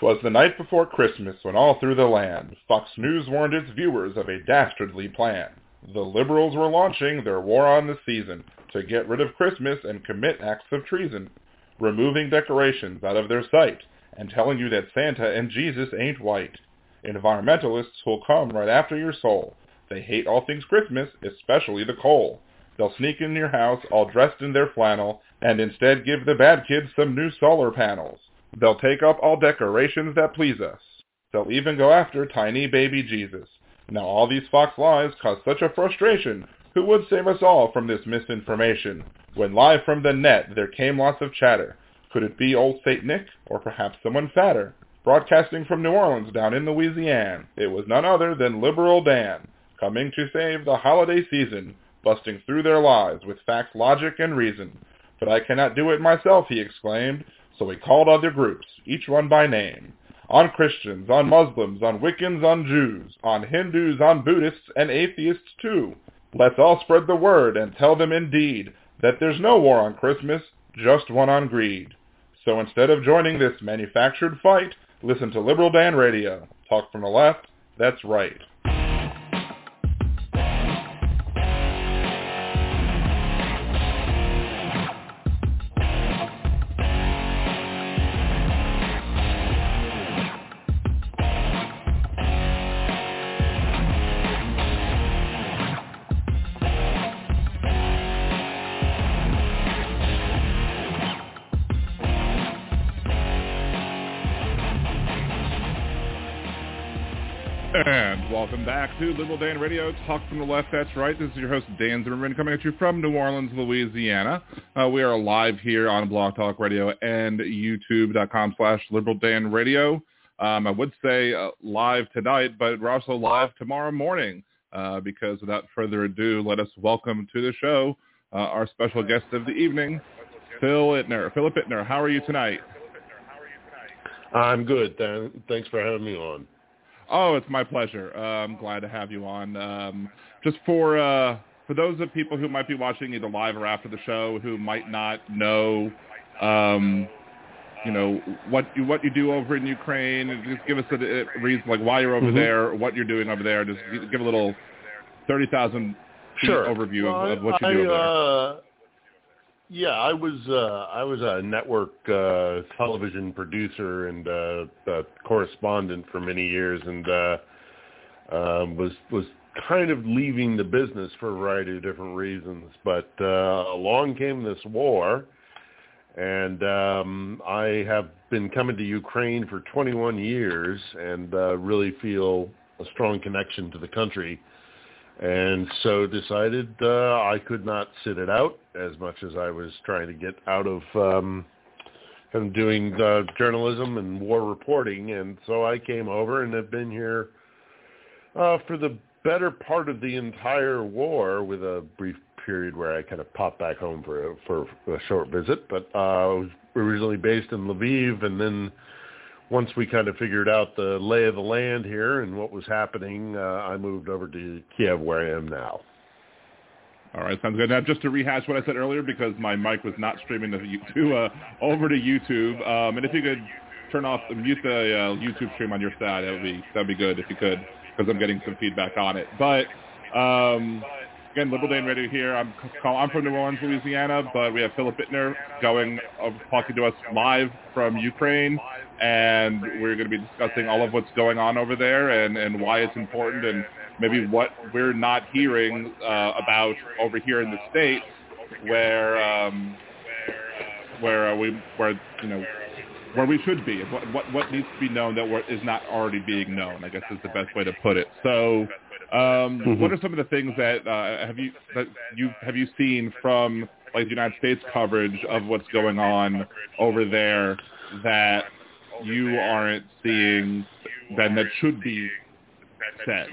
'Twas the night before Christmas when all through the land Fox News warned its viewers of a dastardly plan. The liberals were launching their war on the season to get rid of Christmas and commit acts of treason, removing decorations out of their sight and telling you that Santa and Jesus ain't white. Environmentalists will come right after your soul. They hate all things Christmas, especially the coal. They'll sneak in your house all dressed in their flannel and instead give the bad kids some new solar panels. They'll take up all decorations that please us. They'll even go after tiny baby Jesus. Now all these Fox lies cause such a frustration. Who would save us all from this misinformation? When live from the net there came lots of chatter. Could it be old St. Nick, or perhaps someone fatter? Broadcasting from New Orleans down in Louisiana, it was none other than Liberal Dan, coming to save the holiday season, busting through their lies with fact, logic, and reason. But I cannot do it myself, he exclaimed, so he called other groups, each one by name. On Christians, on Muslims, on Wiccans, on Jews, on Hindus, on Buddhists, and atheists too. Let's all spread the word and tell them indeed that there's no war on Christmas, just one on greed. So instead of joining this manufactured fight, listen to Liberal Dan Radio. Talk from the left, that's right. To Liberal Dan Radio, Talk from the Left, that's right. This is your host, Dan Zimmerman, coming at you from New Orleans, Louisiana. Uh, we are live here on Blog Talk Radio and youtube.com slash Liberal Dan Radio. Um, I would say uh, live tonight, but we're also live tomorrow morning uh, because without further ado, let us welcome to the show uh, our special guest of the evening, Phil Ittner. Philip Ittner, how are you tonight? I'm good. Thanks for having me on. Oh, it's my pleasure. Uh, I'm glad to have you on. Um, just for uh, for those of people who might be watching either live or after the show who might not know, um, you know what you what you do over in Ukraine. Just give us a, a reason, like why you're over mm-hmm. there, what you're doing over there. Just give a little thirty thousand sure. overview well, of, of, what you I, do over uh, there. Yeah, I was uh, I was a network uh, television producer and uh, correspondent for many years, and uh, um, was was kind of leaving the business for a variety of different reasons. But uh, along came this war, and um, I have been coming to Ukraine for 21 years, and uh, really feel a strong connection to the country and so decided uh, I could not sit it out as much as I was trying to get out of um, of doing uh, journalism and war reporting, and so I came over and have been here uh, for the better part of the entire war, with a brief period where I kind of popped back home for a, for a short visit. But uh, I was originally based in Lviv, and then once we kind of figured out the lay of the land here and what was happening, uh, I moved over to Kiev where I am now. All right, sounds good. Now, just to rehash what I said earlier, because my mic was not streaming to, to uh, over to YouTube, um, and if you could turn off, mute the uh, YouTube stream on your side, that would be that'd be good if you could, because I'm getting some feedback on it. But um, again, Liberal Dan Radio here. I'm I'm from New Orleans, Louisiana, but we have Philip Ittner going uh, talking to us live from Ukraine and we're going to be discussing all of what's going on over there and, and why it's important and maybe what we're not hearing uh, about over here in the states where um, where uh, we where you know where we should be what what, what needs to be known that is not already being known I guess is the best way to put it so um, mm-hmm. what are some of the things that uh, have you that you have you seen from like the United States coverage of what's going on over there that you aren't seeing then that should be said?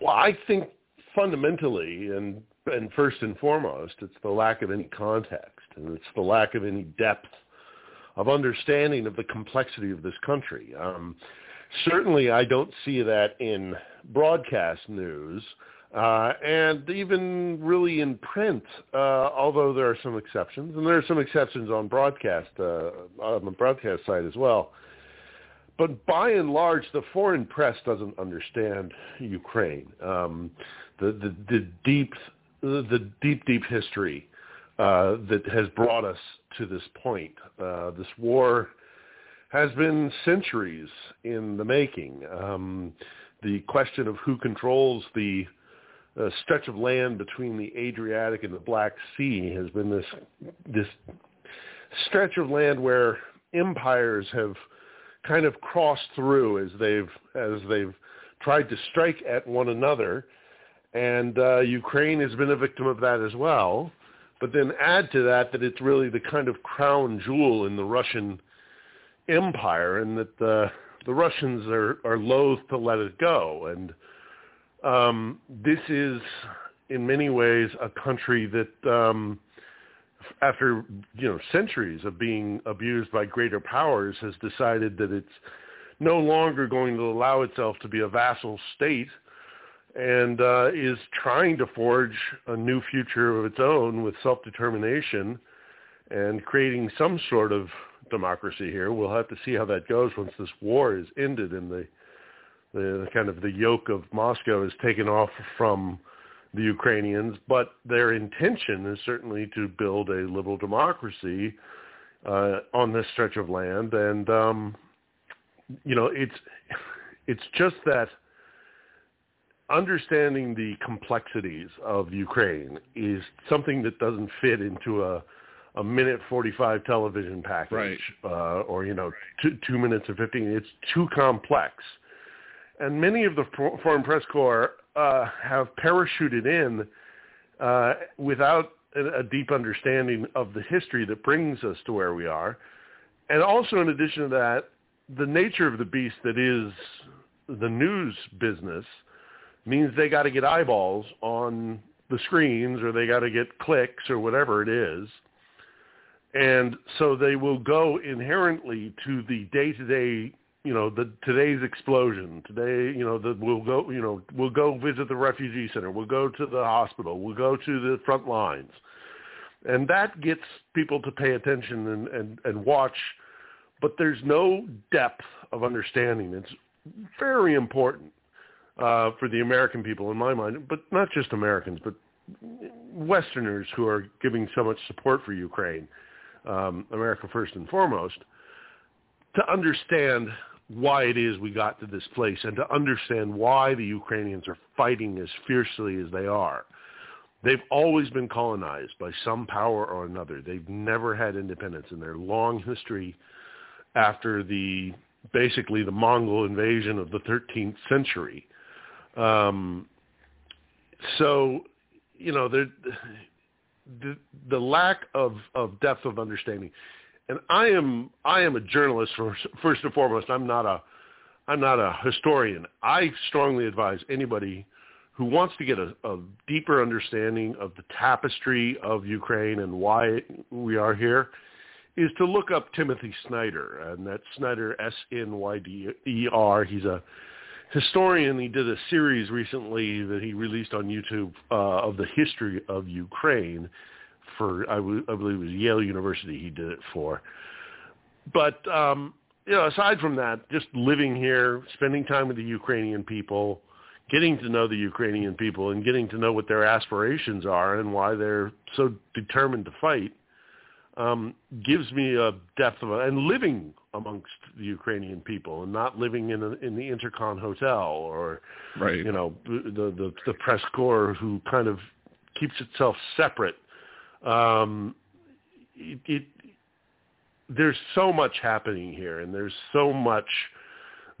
Well, I think fundamentally and and first and foremost, it's the lack of any context and it's the lack of any depth of understanding of the complexity of this country. Um, certainly, I don't see that in broadcast news. Uh, and even really in print, uh, although there are some exceptions, and there are some exceptions on broadcast uh, on the broadcast side as well. But by and large, the foreign press doesn't understand Ukraine. Um, the, the, the deep the deep deep history uh, that has brought us to this point. Uh, this war has been centuries in the making. Um, the question of who controls the uh, stretch of land between the Adriatic and the Black Sea has been this this stretch of land where empires have kind of crossed through as they've as they've tried to strike at one another, and uh, Ukraine has been a victim of that as well. But then add to that that it's really the kind of crown jewel in the Russian empire, and that the the Russians are are loath to let it go. And um, this is, in many ways, a country that, um, after you know centuries of being abused by greater powers, has decided that it's no longer going to allow itself to be a vassal state and uh, is trying to forge a new future of its own with self-determination and creating some sort of democracy here. We'll have to see how that goes once this war is ended and the the kind of the yoke of Moscow is taken off from the Ukrainians, but their intention is certainly to build a liberal democracy uh, on this stretch of land, and um, you know it's it's just that understanding the complexities of Ukraine is something that doesn't fit into a a minute 45 television package right. uh, or you know two, two minutes and 15 it's too complex and many of the foreign press corps uh, have parachuted in uh, without a, a deep understanding of the history that brings us to where we are and also in addition to that the nature of the beast that is the news business means they got to get eyeballs on the screens or they got to get clicks or whatever it is. And so they will go inherently to the day-to-day, you know, the today's explosion. Today, you know, we'll go, you know, we'll go visit the refugee center. We'll go to the hospital. We'll go to the front lines. And that gets people to pay attention and, and, and watch. But there's no depth of understanding. It's very important uh, for the American people in my mind, but not just Americans, but Westerners who are giving so much support for Ukraine, um, America first and foremost, to understand why it is we got to this place and to understand why the Ukrainians are fighting as fiercely as they are. They've always been colonized by some power or another. They've never had independence in their long history after the basically the Mongol invasion of the 13th century. Um, so, you know, the, the lack of of depth of understanding, and I am I am a journalist first, first and foremost. I'm not a I'm not a historian. I strongly advise anybody who wants to get a, a deeper understanding of the tapestry of Ukraine and why we are here is to look up Timothy Snyder, and that's Snyder S N Y D E R. He's a historian. He did a series recently that he released on YouTube uh, of the history of Ukraine for I, w- I believe it was Yale University. He did it for, but um, you know, aside from that, just living here, spending time with the Ukrainian people, getting to know the Ukrainian people, and getting to know what their aspirations are and why they're so determined to fight um, gives me a depth of and living amongst the Ukrainian people and not living in a, in the Intercon hotel or right. you know the, the the press corps who kind of keeps itself separate. Um, it, it there's so much happening here, and there's so much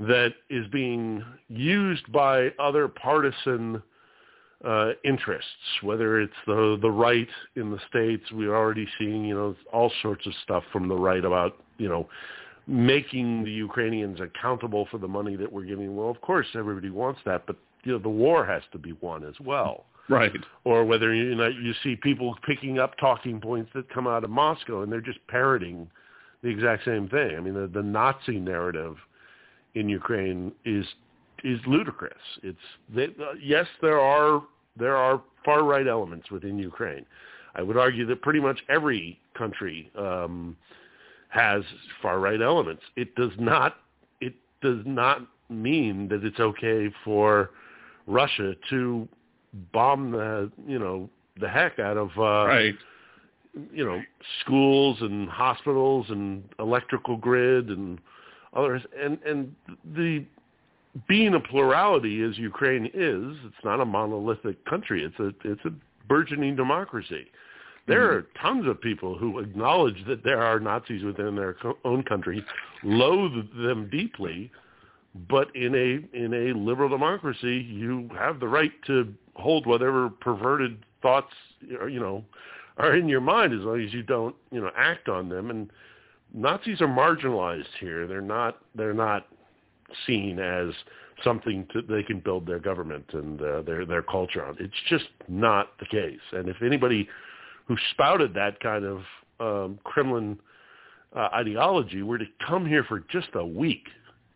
that is being used by other partisan uh, interests, whether it's the the right in the states. We're already seeing, you know, all sorts of stuff from the right about, you know, making the Ukrainians accountable for the money that we're giving. Well, of course, everybody wants that, but you know, the war has to be won as well. Right. Or whether you know you see people picking up talking points that come out of Moscow and they're just parroting the exact same thing. I mean, the, the Nazi narrative in Ukraine is is ludicrous. It's they, uh, yes, there are there are far right elements within Ukraine. I would argue that pretty much every country um, has far right elements. It does not it does not mean that it's okay for Russia to bomb the you know the heck out of uh, right. you know schools and hospitals and electrical grid and others and and the being a plurality as Ukraine is, it's not a monolithic country. It's a it's a burgeoning democracy. There mm-hmm. are tons of people who acknowledge that there are Nazis within their own country, loathe them deeply, but in a in a liberal democracy, you have the right to hold whatever perverted thoughts you know are in your mind as long as you don't you know act on them. And Nazis are marginalized here. They're not they're not seen as something to, they can build their government and uh, their their culture on. It's just not the case. And if anybody who spouted that kind of um, Kremlin uh, ideology were to come here for just a week,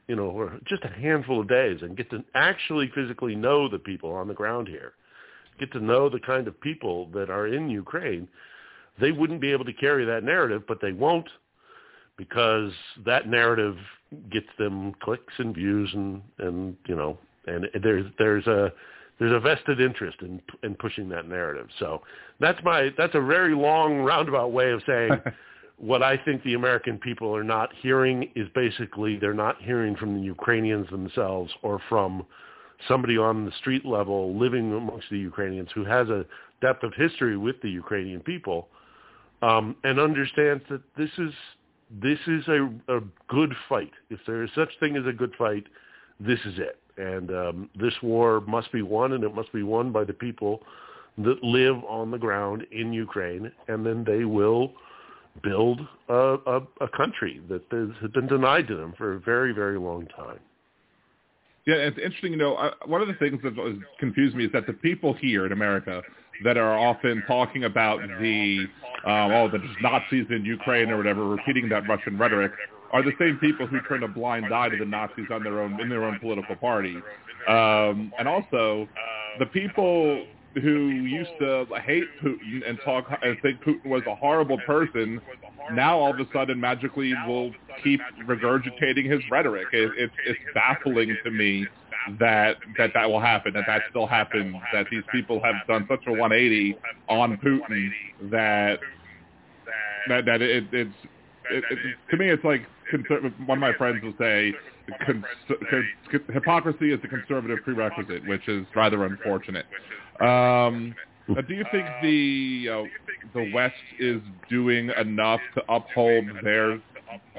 you know, or just a handful of days and get to actually physically know the people on the ground here, get to know the kind of people that are in Ukraine, they wouldn't be able to carry that narrative, but they won't because that narrative gets them clicks and views and and you know and there's there's a there's a vested interest in in pushing that narrative. So that's my that's a very long roundabout way of saying what I think the American people are not hearing is basically they're not hearing from the Ukrainians themselves or from somebody on the street level living amongst the Ukrainians who has a depth of history with the Ukrainian people um, and understands that this is this is a, a good fight. If there is such thing as a good fight, this is it. And um, this war must be won, and it must be won by the people that live on the ground in Ukraine, and then they will build a, a, a country that has been denied to them for a very, very long time. Yeah, it's interesting. You know, I, one of the things that confused me is that the people here in America that are often talking about the um, oh the Nazis in Ukraine or whatever, repeating that Russian rhetoric, are the same people who turn a blind eye to the Nazis on their own in their own political party, um, and also the people who used to hate Putin and talk and think Putin was a horrible person, now all of a sudden magically will keep regurgitating his rhetoric. It, it, it's baffling to me that that that will happen, that that still happens, that these people have done such a 180 on Putin that that that it, it's it, it, to me it's like one of my friends will say cons- cons- hypocrisy is a conservative prerequisite, which is rather unfortunate. Um, do you think the uh, the West is doing enough to uphold their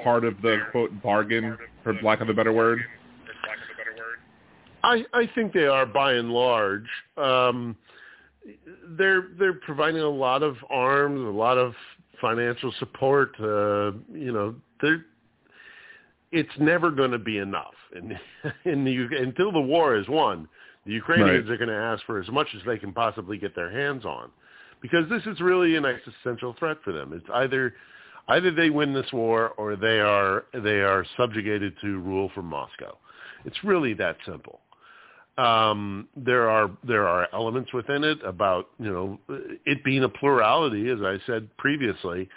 part of the quote bargain, for lack of a better word? I, I think they are by and large. Um, they're they're providing a lot of arms, a lot of financial support. Uh, you know, they're it's never going to be enough. And in the until the war is won, the Ukrainians right. are going to ask for as much as they can possibly get their hands on, because this is really an existential threat for them. It's either either they win this war or they are they are subjugated to rule from Moscow. It's really that simple. Um, there are there are elements within it about you know it being a plurality, as I said previously.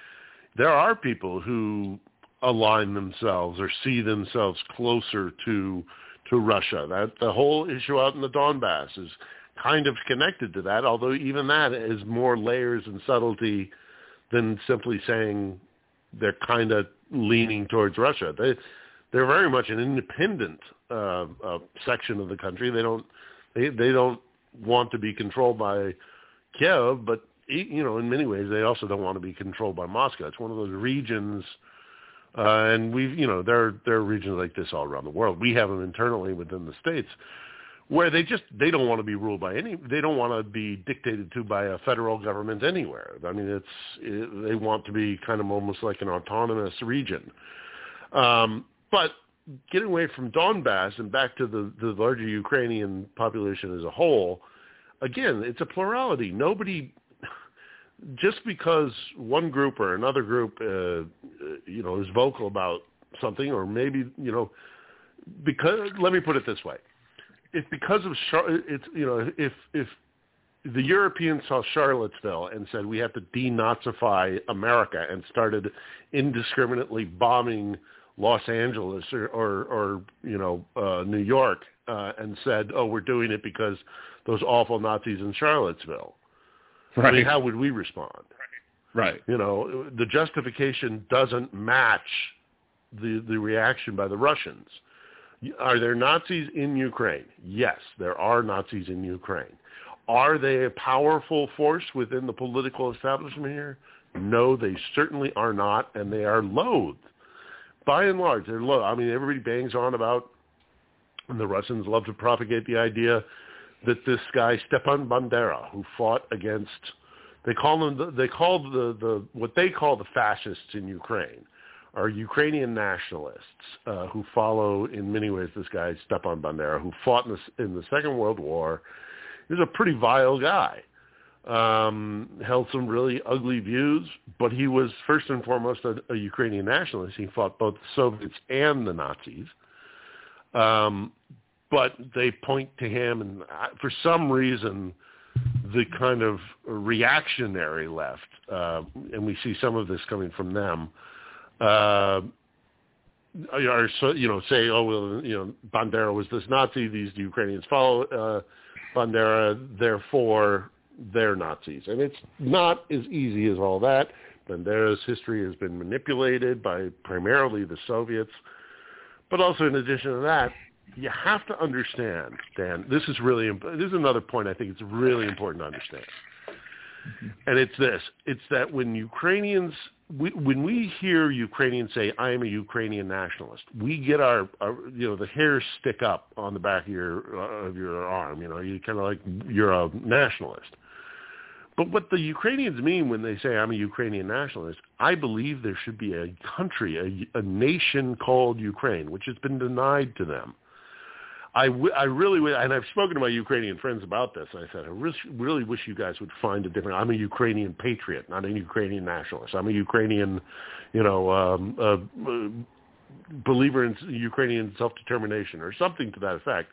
There are people who align themselves or see themselves closer to to Russia. That the whole issue out in the Donbass is kind of connected to that, although even that is more layers and subtlety than simply saying they're kind of leaning towards Russia. They they're very much an independent uh, uh, section of the country. They don't they they don't want to be controlled by Kiev, but you know in many ways they also don't want to be controlled by Moscow. It's one of those regions uh, and we've, you know, there there are regions like this all around the world. We have them internally within the states, where they just they don't want to be ruled by any. They don't want to be dictated to by a federal government anywhere. I mean, it's it, they want to be kind of almost like an autonomous region. Um, but getting away from Donbass and back to the the larger Ukrainian population as a whole, again, it's a plurality. Nobody just because one group or another group, uh, you know, is vocal about something, or maybe you know, because let me put it this way: if because of it's you know, if if the Europeans saw Charlottesville and said we have to denazify America and started indiscriminately bombing Los Angeles or or, or you know uh, New York uh, and said, oh, we're doing it because those awful Nazis in Charlottesville. Right. I mean, how would we respond? Right. You know, the justification doesn't match the the reaction by the Russians. Are there Nazis in Ukraine? Yes, there are Nazis in Ukraine. Are they a powerful force within the political establishment here? No, they certainly are not, and they are loathed. By and large, they're low. I mean, everybody bangs on about, and the Russians love to propagate the idea that this guy Stepan Bandera, who fought against, they call them, they call the, the what they call the fascists in Ukraine, are Ukrainian nationalists uh, who follow, in many ways, this guy Stepan Bandera, who fought in the, in the Second World War. He's a pretty vile guy. Um, held some really ugly views, but he was first and foremost a, a Ukrainian nationalist. He fought both the Soviets and the Nazis. Um, but they point to him, and for some reason, the kind of reactionary left, uh, and we see some of this coming from them, uh, are you know say, oh well, you know, Bandera was this Nazi, these Ukrainians follow uh, Bandera, therefore they're Nazis, and it's not as easy as all that. Bandera's history has been manipulated by primarily the Soviets, but also in addition to that, you have to understand, Dan. This is really this is another point I think it's really important to understand, mm-hmm. and it's this: it's that when Ukrainians, we, when we hear Ukrainians say, "I am a Ukrainian nationalist," we get our, our you know the hairs stick up on the back of your uh, of your arm. You know, you kind of like you're a nationalist. But what the Ukrainians mean when they say I'm a Ukrainian nationalist, I believe there should be a country, a, a nation called Ukraine, which has been denied to them. I, w- I really would, and I've spoken to my Ukrainian friends about this. I said, I really, wish you guys would find a different. I'm a Ukrainian patriot, not a Ukrainian nationalist. I'm a Ukrainian, you know, um, uh, uh, believer in Ukrainian self-determination or something to that effect.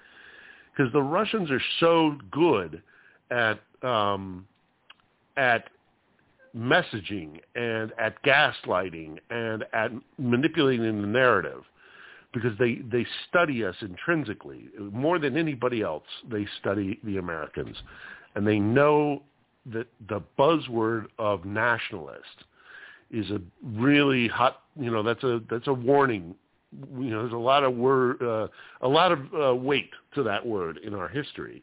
Because the Russians are so good at um, at messaging and at gaslighting and at manipulating the narrative because they, they study us intrinsically. More than anybody else, they study the Americans. And they know that the buzzword of nationalist is a really hot, you know, that's a, that's a warning. You know, there's a lot of word, uh, a lot of uh, weight to that word in our history.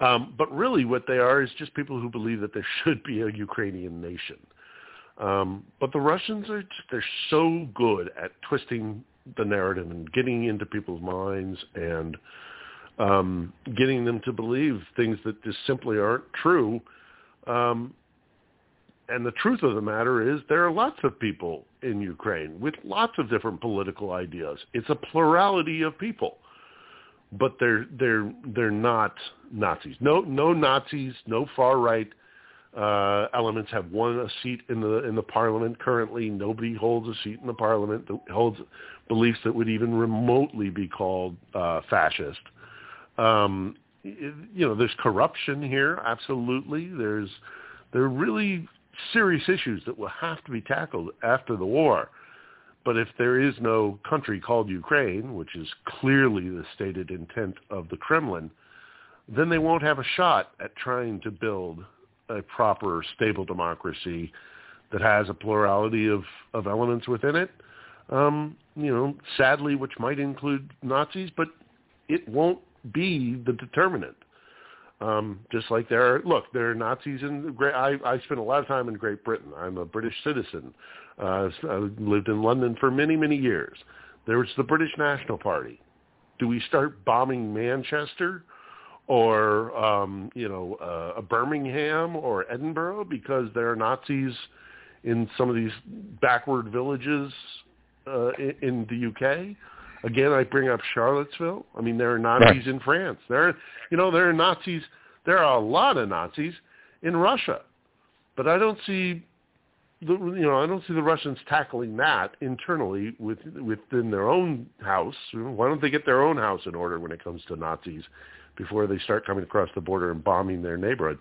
Um, but really what they are is just people who believe that there should be a Ukrainian nation. Um, but the Russians are they're so good at twisting the narrative and getting into people's minds and um, getting them to believe things that just simply aren't true. Um, and the truth of the matter is there are lots of people in Ukraine with lots of different political ideas. It's a plurality of people, but they're they're they're not Nazis. No no Nazis, no far right uh, elements have won a seat in the in the parliament currently. Nobody holds a seat in the parliament that holds beliefs that would even remotely be called uh, fascist. Um, you know, there's corruption here. Absolutely, there's there are really serious issues that will have to be tackled after the war. But if there is no country called Ukraine, which is clearly the stated intent of the Kremlin, then they won't have a shot at trying to build a proper, stable democracy that has a plurality of, of elements within it. Um, you know, sadly, which might include Nazis, but it won't be the determinant. Um, just like there are, look, there are Nazis in Great. I, I spent a lot of time in Great Britain. I'm a British citizen. Uh, I lived in London for many, many years. There was the British National Party. Do we start bombing Manchester? or um, you know uh, Birmingham or Edinburgh because there are Nazis in some of these backward villages uh, in, in the UK. Again, I bring up Charlottesville. I mean, there are Nazis right. in France. There, are, you know, there are Nazis. There are a lot of Nazis in Russia, but I don't see the, you know, I don't see the Russians tackling that internally with, within their own house. Why don't they get their own house in order when it comes to Nazis before they start coming across the border and bombing their neighborhood,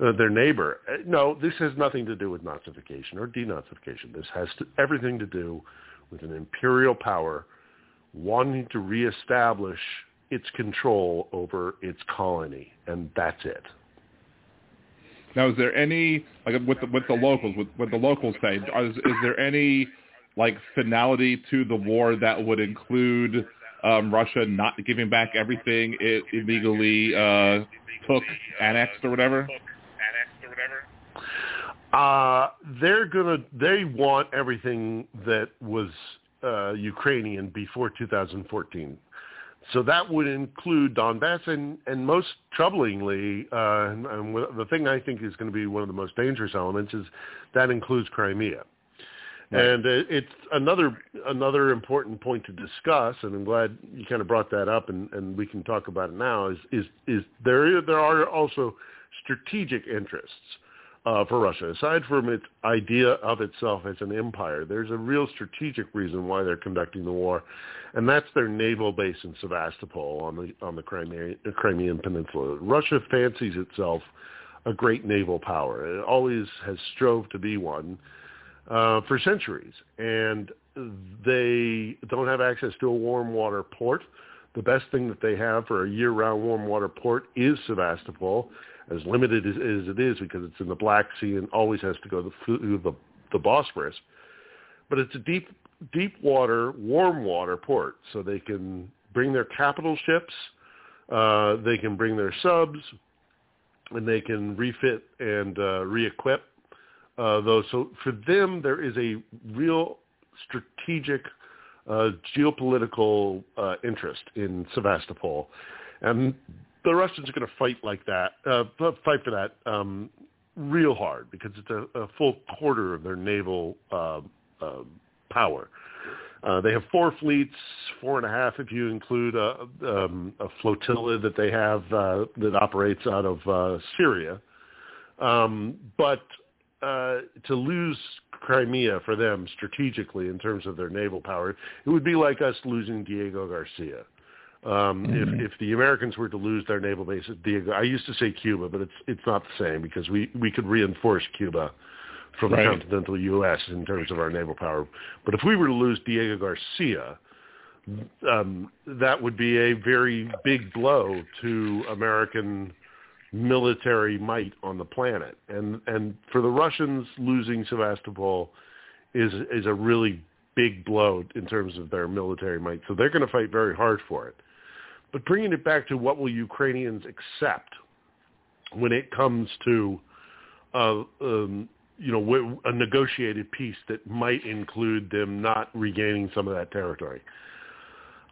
uh, their neighbor. Uh, no, this has nothing to do with Nazification or denazification. This has to, everything to do with an imperial power wanting to reestablish its control over its colony, and that's it. Now, is there any like with the, with the locals, with what the locals say? Is, is there any like finality to the war that would include um, Russia not giving back everything it illegally uh, took, annexed or whatever? Uh, they're gonna. They want everything that was uh, Ukrainian before 2014. So that would include Donbass, and, and most troublingly, uh, and, and the thing I think is going to be one of the most dangerous elements is that includes Crimea. Right. And it's another another important point to discuss, and I'm glad you kind of brought that up, and, and we can talk about it now. Is is is there there are also strategic interests uh, for Russia. Aside from its idea of itself as an empire, there's a real strategic reason why they're conducting the war, and that's their naval base in Sevastopol on the on the Crimean, Crimean Peninsula. Russia fancies itself a great naval power. It always has strove to be one uh, for centuries, and they don't have access to a warm water port. The best thing that they have for a year-round warm water port is Sevastopol as limited as, as it is because it's in the Black Sea and always has to go through the, the Bosphorus. But it's a deep, deep water, warm water port, so they can bring their capital ships, uh, they can bring their subs, and they can refit and uh, re-equip uh, those. So for them, there is a real strategic uh, geopolitical uh, interest in Sevastopol. And the Russians are going to fight like that, uh, fight for that um, real hard because it's a, a full quarter of their naval uh, uh, power. Uh, they have four fleets, four and a half if you include a, um, a flotilla that they have uh, that operates out of uh, Syria. Um, but uh, to lose Crimea for them strategically in terms of their naval power, it would be like us losing Diego Garcia. Um, mm-hmm. If if the Americans were to lose their naval base at Diego, I used to say Cuba, but it's it's not the same because we we could reinforce Cuba from right. the continental U.S. in terms of our naval power. But if we were to lose Diego Garcia, um, that would be a very big blow to American military might on the planet. And and for the Russians, losing Sevastopol is is a really big blow in terms of their military might. So they're going to fight very hard for it. But bringing it back to what will Ukrainians accept when it comes to, uh, um, you know, a negotiated peace that might include them not regaining some of that territory.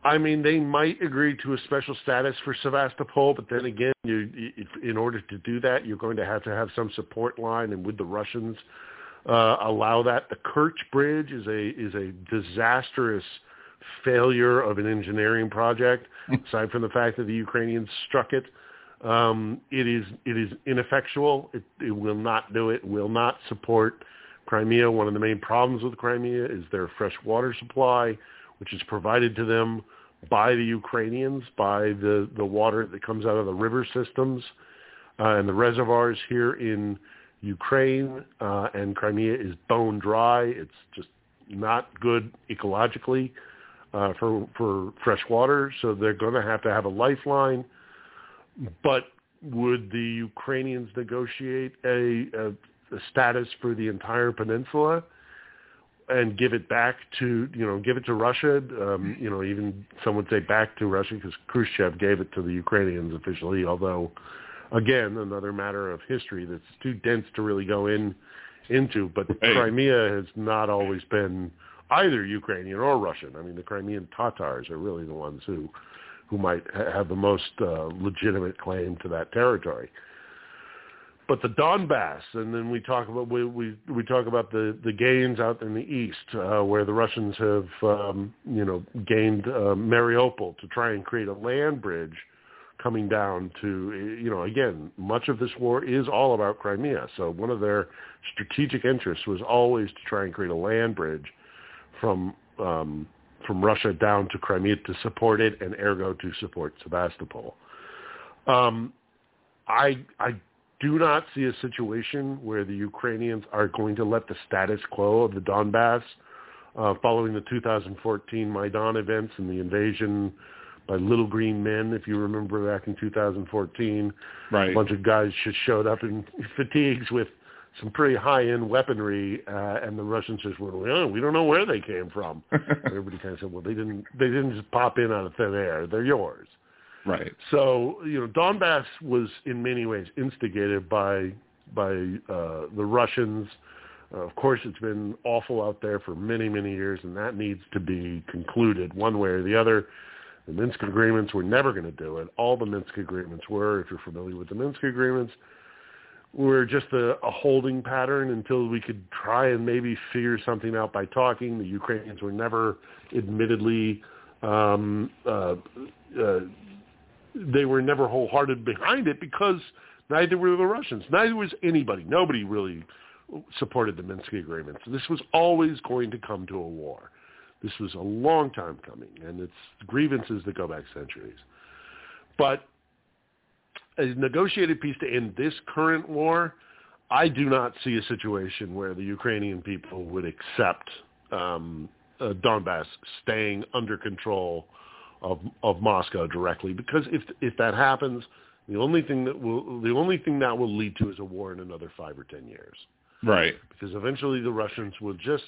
I mean, they might agree to a special status for Sevastopol, but then again, you, in order to do that, you're going to have to have some support line, and would the Russians uh, allow that? The Kerch Bridge is a is a disastrous failure of an engineering project, aside from the fact that the Ukrainians struck it. Um, it is it is ineffectual. It, it will not do it. Will not support Crimea. One of the main problems with Crimea is their fresh water supply, which is provided to them by the Ukrainians, by the, the water that comes out of the river systems uh, and the reservoirs here in Ukraine. Uh, and Crimea is bone dry. It's just not good ecologically uh, for for fresh water, so they're going to have to have a lifeline. But would the Ukrainians negotiate a, a, a status for the entire peninsula and give it back to you know give it to Russia? Um, you know, even some would say back to Russia because Khrushchev gave it to the Ukrainians officially, although again another matter of history that's too dense to really go in into. But hey. Crimea has not always been either Ukrainian or Russian. I mean, the Crimean Tatars are really the ones who who might ha- have the most uh, legitimate claim to that territory. But the Donbass, and then we talk about we we, we talk about the, the gains out in the east, uh, where the Russians have um, you know gained uh, Mariupol to try and create a land bridge coming down to you know again much of this war is all about Crimea. So one of their strategic interests was always to try and create a land bridge from um, from Russia down to Crimea to support it, and ergo to support Sevastopol. Um, I I do not see a situation where the Ukrainians are going to let the status quo of the Donbass uh, following the 2014 Maidan events and the invasion by Little Green Men, if you remember back in 2014. Right. A bunch of guys just showed up in fatigues with some pretty high-end weaponry, uh, and the Russians just went, well, we don't know where they came from. Everybody kind of said, well, they didn't, they didn't just pop in out of thin air. They're yours. Right. So, you know, Donbass was in many ways instigated by by uh, the Russians. Uh, of course, it's been awful out there for many, many years, and that needs to be concluded one way or the other. The Minsk agreements were never going to do it. All the Minsk agreements were, if you're familiar with the Minsk agreements, were just a, a holding pattern until we could try and maybe figure something out by talking. The Ukrainians were never, admittedly, um, uh, uh, they were never wholehearted behind it because neither were the Russians. Neither was anybody. Nobody really supported the Minsk agreements. This was always going to come to a war. This was a long time coming, and it's grievances that go back centuries. But a negotiated peace to end this current war, I do not see a situation where the Ukrainian people would accept um, uh, Donbass staying under control of of Moscow directly because if if that happens, the only thing that will the only thing that will lead to is a war in another five or ten years. Right. Because eventually the Russians will just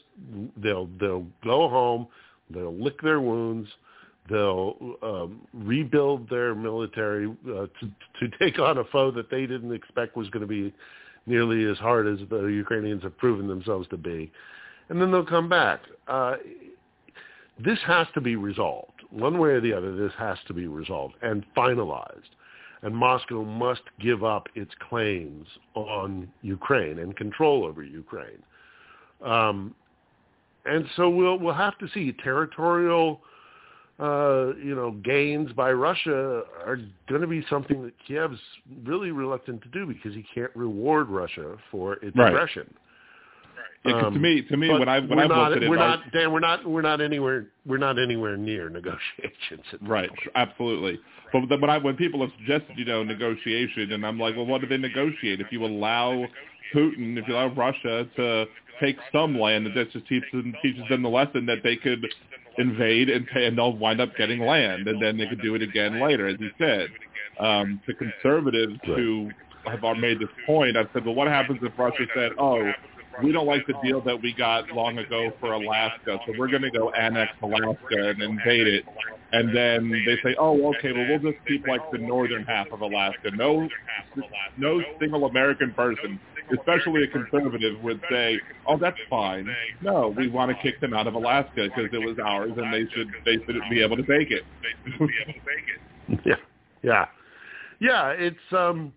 they'll they'll go home, they'll lick their wounds, they'll um, rebuild their military uh, to to take on a foe that they didn't expect was going to be nearly as hard as the Ukrainians have proven themselves to be, and then they'll come back. Uh, this has to be resolved one way or the other, this has to be resolved and finalized. And Moscow must give up its claims on Ukraine and control over Ukraine. Um, and so we'll we'll have to see territorial, uh, you know, gains by Russia are going to be something that Kiev's really reluctant to do because he can't reward Russia for its right. aggression. Yeah, um, to me, to me, when I when I looked at it, we're not, Dan, we're not we're not anywhere we're not anywhere near negotiations. right, point. absolutely. But when I when people have suggested you know negotiation, and I'm like, well, what do they negotiate? If you allow Putin, if you allow Russia to take some land, that just teaches them, teaches them the lesson that they could invade and pay, and they'll wind up getting land, and then they could do it again later, as you said. Um, to conservatives right. who have made this point, I've said, well, what happens if Russia said, oh, we don't like the deal that we got long ago for Alaska, so we're going to go annex Alaska and invade it. And then they say, oh, okay, well, we'll just keep like the northern half of Alaska. No, no single American person, especially a conservative, would say, oh, that's fine. No, we want to kick them out of Alaska because it was ours, and they should they should be able to take it. yeah, yeah, yeah. It's um.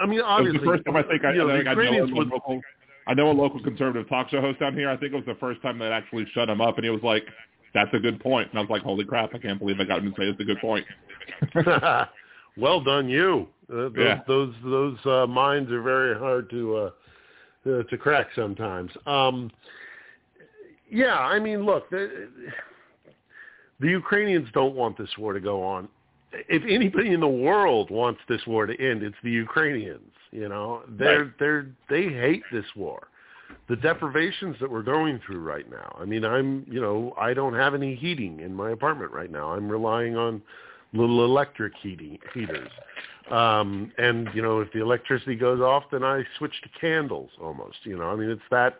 I mean, obviously, it was the first time I think I, you know, I, think I know a would, local, I know a local conservative talk show host down here. I think it was the first time that actually shut him up, and he was like, "That's a good point." And I was like, "Holy crap! I can't believe I got him to say it's a good point." well done, you. Uh, those Yeah. those those uh, minds are very hard to uh, uh, to crack sometimes. Um, yeah, I mean, look, the, the Ukrainians don't want this war to go on. If anybody in the world wants this war to end, it's the Ukrainians. You know, they're Right. they're they hate this war. The deprivations that we're going through right now. I mean, I'm you know I don't have any heating in my apartment right now. I'm relying on little electric heating heaters. Um, and you know, if the electricity goes off, then I switch to candles almost. You know, I mean, it's that.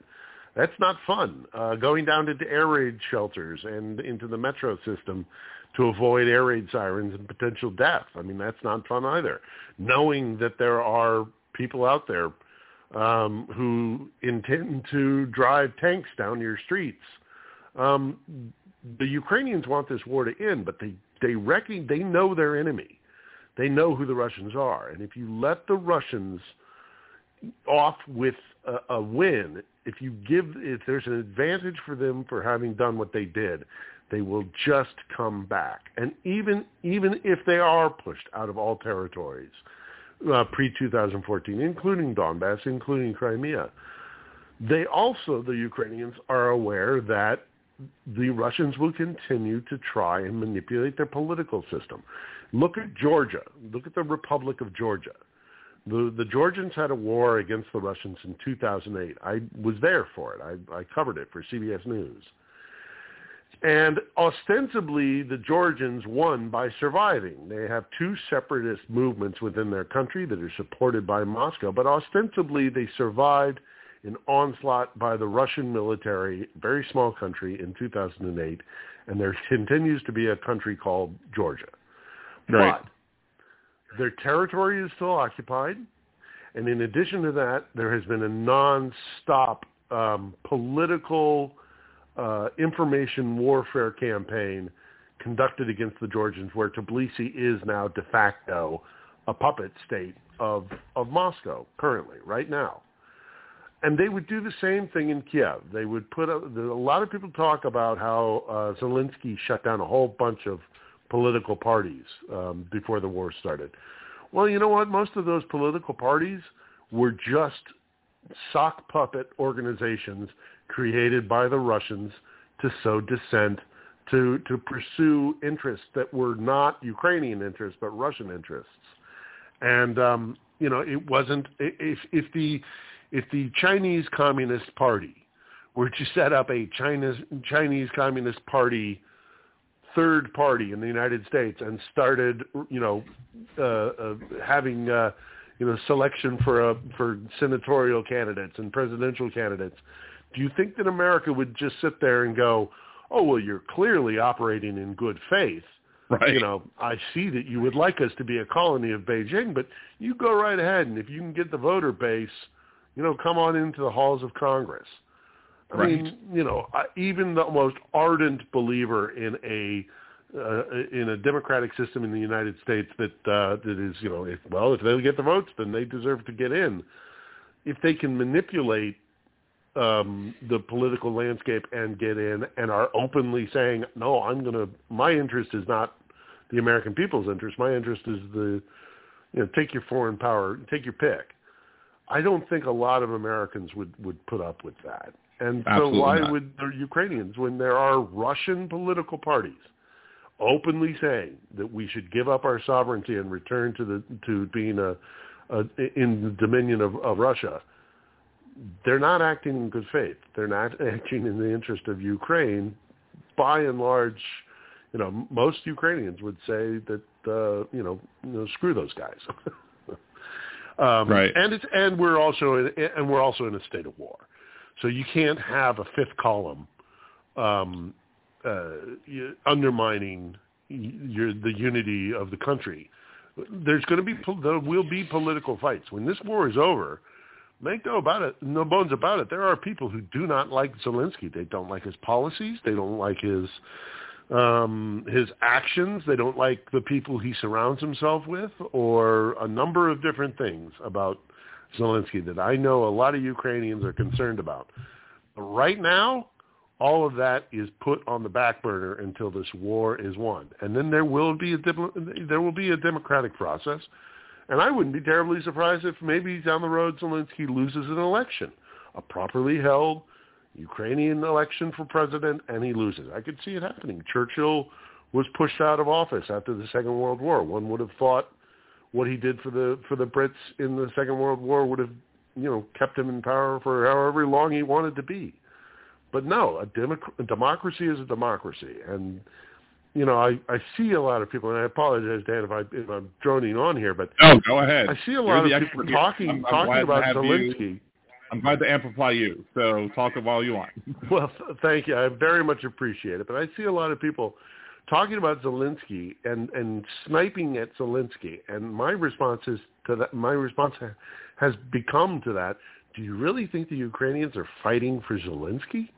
That's not fun. Uh, going down to air raid shelters and into the metro system to avoid air raid sirens and potential death. I mean, that's not fun either. Knowing that there are people out there um, who intend to drive tanks down your streets. Um, the Ukrainians want this war to end, but they they reckon they know their enemy. They know who the Russians are, and if you let the Russians off with a, a win, if you give if there's an advantage for them for having done what they did, they will just come back. And even even if they are pushed out of all territories uh, pre 2014, including Donbass, including Crimea, they also the Ukrainians are aware that the Russians will continue to try and manipulate their political system. Look at Georgia. Look at the Republic of Georgia. The, the Georgians had a war against the Russians in 2008. I was there for it. I, I covered it for CBS News. And ostensibly, the Georgians won by surviving. They have two separatist movements within their country that are supported by Moscow, but ostensibly they survived an onslaught by the Russian military, very small country, in 2008, and there continues to be a country called Georgia. Right. But their territory is still occupied, and in addition to that, there has been a non-stop um, political uh, information warfare campaign conducted against the Georgians, where Tbilisi is now de facto a puppet state of of Moscow currently, right now. And they would do the same thing in Kiev. They would put a, a lot of people talk about how uh, Zelensky shut down a whole bunch of political parties um, before the war started. Well, you know what? Most of those political parties were just sock puppet organizations created by the Russians to sow dissent, to to pursue interests that were not Ukrainian interests but Russian interests. And um, you know, it wasn't if if the if the Chinese Communist Party were to set up a China's Chinese Communist Party third party in the United States and started, you know, uh, uh, having, uh, you know, selection for a, for senatorial candidates and presidential candidates, do you think that America would just sit there and go, "Oh, well, you're clearly operating in good faith." Right. You know, I see that you would like us to be a colony of Beijing, but you go right ahead, and if you can get the voter base, you know, come on into the halls of Congress. I Right. mean, you know, I- even the most ardent believer in a uh, in a democratic system in the United States that uh, that is, you know, if, well, if they get the votes, then they deserve to get in. If they can manipulate um, the political landscape and get in, and are openly saying, no, I'm going to, my interest is not the American people's interest. My interest is the, you know, take your foreign power, take your pick. I don't think a lot of Americans would would put up with that. And so Absolutely why not. would the Ukrainians, when there are Russian political parties openly saying that we should give up our sovereignty and return to the to being a, a in the dominion of, of Russia, they're not acting in good faith. They're not acting in the interest of Ukraine. By and large, you know, most Ukrainians would say that uh, you know, you know, screw those guys. um, Right. And it's and we're also in, and we're also in a state of war, so you can't have a fifth column um, uh, undermining your, the unity of the country. There's going to be there will be political fights when this war is over. Make no about it, no bones about it. There are people who do not like Zelensky. They don't like his policies. They don't like his um, his actions. They don't like the people he surrounds himself with, or a number of different things about Zelensky that I know a lot of Ukrainians are concerned about. But right now, all of that is put on the back burner until this war is won, and then there will be a there will be a democratic process. And I wouldn't be terribly surprised if maybe down the road Zelensky loses an election, a properly held Ukrainian election for president, and he loses. I could see it happening. Churchill was pushed out of office after the Second World War. One would have thought what he did for the for the Brits in the Second World War would have, you know, kept him in power for however long he wanted to be. But no, a, democ- a democracy is a democracy, and you know, I I see a lot of people, and I apologize, Dan, if I if I'm droning on here, but No, go ahead. I see a You're lot of people talking I'm- I'm talking about have you- Zelensky. I'm glad to amplify you. So talk while you want. Well, thank you. I very much appreciate it. But I see a lot of people talking about Zelensky and and sniping at Zelensky, and my response is to that. My response has become to that. Do you really think the Ukrainians are fighting for Zelensky?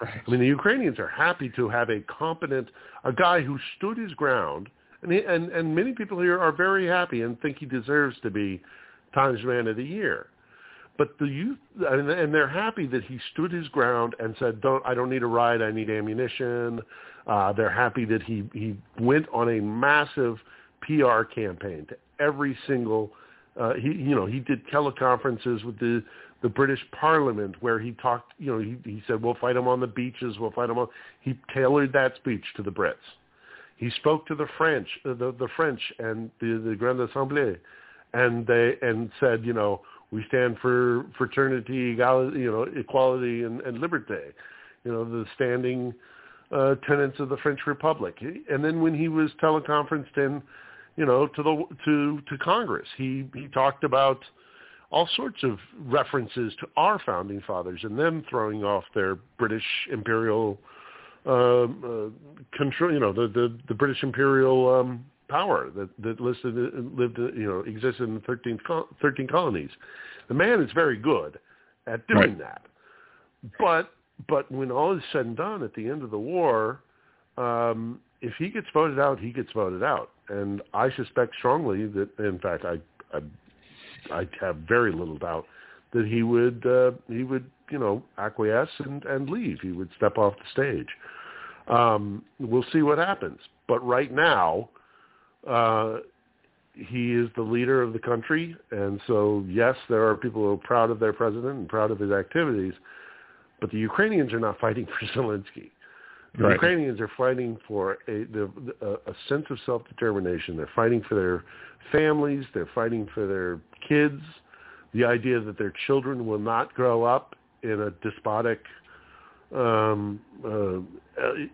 I mean, the Ukrainians are happy to have a competent, a guy who stood his ground, and he, and and many people here are very happy and think he deserves to be Times Man of the Year. But the youth, and, they're happy that he stood his ground and said, "Don't, I don't need a ride. I need ammunition." Uh, they're happy that he he went on a massive PR campaign to every single. Uh, he you know he did teleconferences with the the British Parliament, where he talked, you know, he, he said, we'll fight them on the beaches, we'll fight them on. He tailored that speech to the Brits. He spoke to the French, uh, the, the French and the, the Grand Assemblée, and they and said, you know, we stand for fraternity, equality, you know, equality and, and you know, the standing uh, tenets of the French Republic. And then when he was teleconferenced in, you know, to the to to Congress, he he talked about all sorts of references to our founding fathers and them throwing off their British imperial um, uh, control, you know, the, the, the British imperial um, power that, that listed, lived, you know, existed in the 13, 13 colonies. The man is very good at doing right. that. But, but when all is said and done at the end of the war, um, if he gets voted out, he gets voted out. And I suspect strongly that, in fact, I, I, I have very little doubt that he would, uh, he would, you know, acquiesce and, and leave. He would step off the stage. Um, we'll see what happens. But right now, uh, he is the leader of the country, and so yes, there are people who are proud of their president and proud of his activities, but the Ukrainians are not fighting for Zelensky. The right. Ukrainians are fighting for a, the, a, a sense of self-determination. They're fighting for their families. They're fighting for their kids. The idea that their children will not grow up in a despotic um, uh,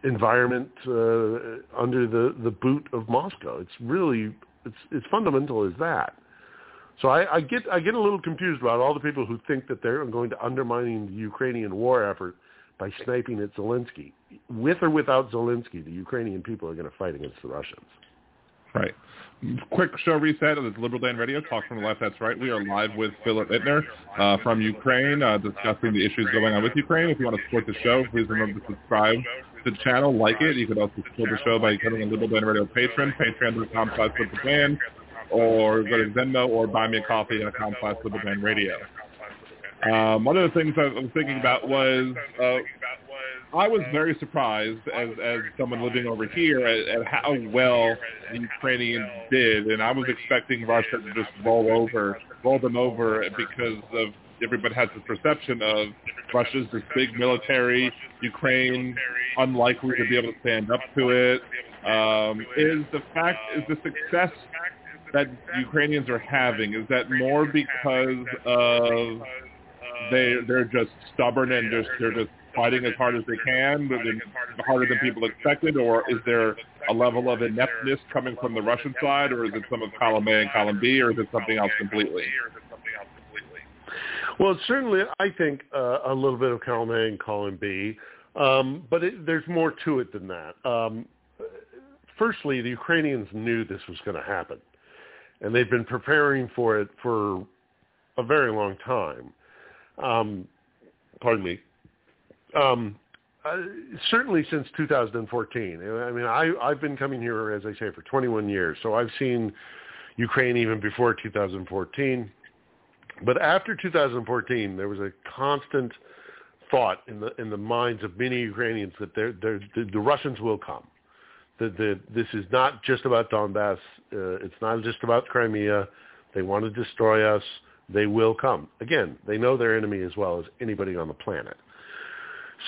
environment uh, under the, the boot of Moscow. It's really it's it's fundamental as that. So I, I get I get a little confused about all the people who think that they're going to undermining the Ukrainian war effort by sniping at Zelensky. With or without Zelensky, the Ukrainian people are going to fight against the Russians. Right. Quick show reset of the Liberal Dan Radio, Talk from the Left, That's Right. We are live with Philip Ittner uh, from Ukraine, uh, discussing the issues going on with Ukraine. If you want to support the show, please remember to subscribe to the channel, like it. You can also support the show by becoming a Liberal Dan Radio patron, patreon.com slash Liberal or go to Venmo or buy me a coffee at account slash Liberal Radio. Um, one of the things I was thinking about was uh, I was very surprised as as someone living over here at, at how well the Ukrainians did, and I was expecting Russia to just roll over, roll them over because of everybody has this perception of Russia's this big military, Ukraine unlikely to be able to stand up to it. Um, is the fact is the success that Ukrainians are having is that more because of they they're just stubborn and just they're just fighting as hard as they can, harder than people expected, or is there a level of ineptness coming from the Russian side, or is it some of column A and column B, or is it something else completely? Well, certainly, I think uh, a little bit of column A and column B, um, but it, there's more to it than that. Um, firstly, the Ukrainians knew this was going to happen, and they've been preparing for it for a very long time. Um, pardon me. Um, uh, certainly since 2014. I mean, I, I've been coming here, as I say, for 21 years, so I've seen Ukraine even before 2014. But after 2014, there was a constant thought in the in the minds of many Ukrainians that they're, they're, the, the Russians will come. That the, this is not just about Donbass. Uh, it's not just about Crimea. They want to destroy us. They will come. Again, they know their enemy as well as anybody on the planet.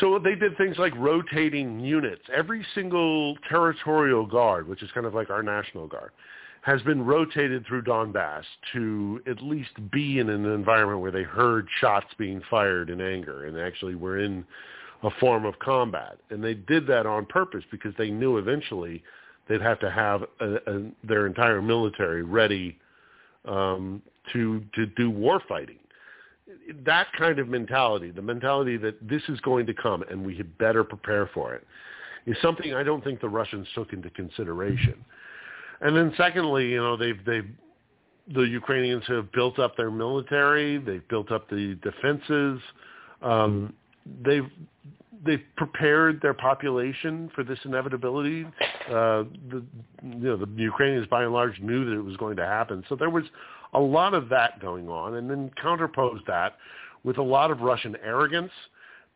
So they did things like rotating units. Every single territorial guard, which is kind of like our National Guard, has been rotated through Donbass to at least be in an environment where they heard shots being fired in anger and actually were in a form of combat. And they did that on purpose because they knew eventually they'd have to have a, a, their entire military ready um, to to do war fighting that kind of mentality, the mentality that this is going to come and we had better prepare for it, is something I don't think the Russians took into consideration. And then secondly, you know, they've they've the Ukrainians have built up their military, they've built up the defenses, um, they've they've prepared their population for this inevitability. Uh, the you know the Ukrainians by and large knew that it was going to happen, so there was a lot of that going on, and then counterpose that with a lot of Russian arrogance,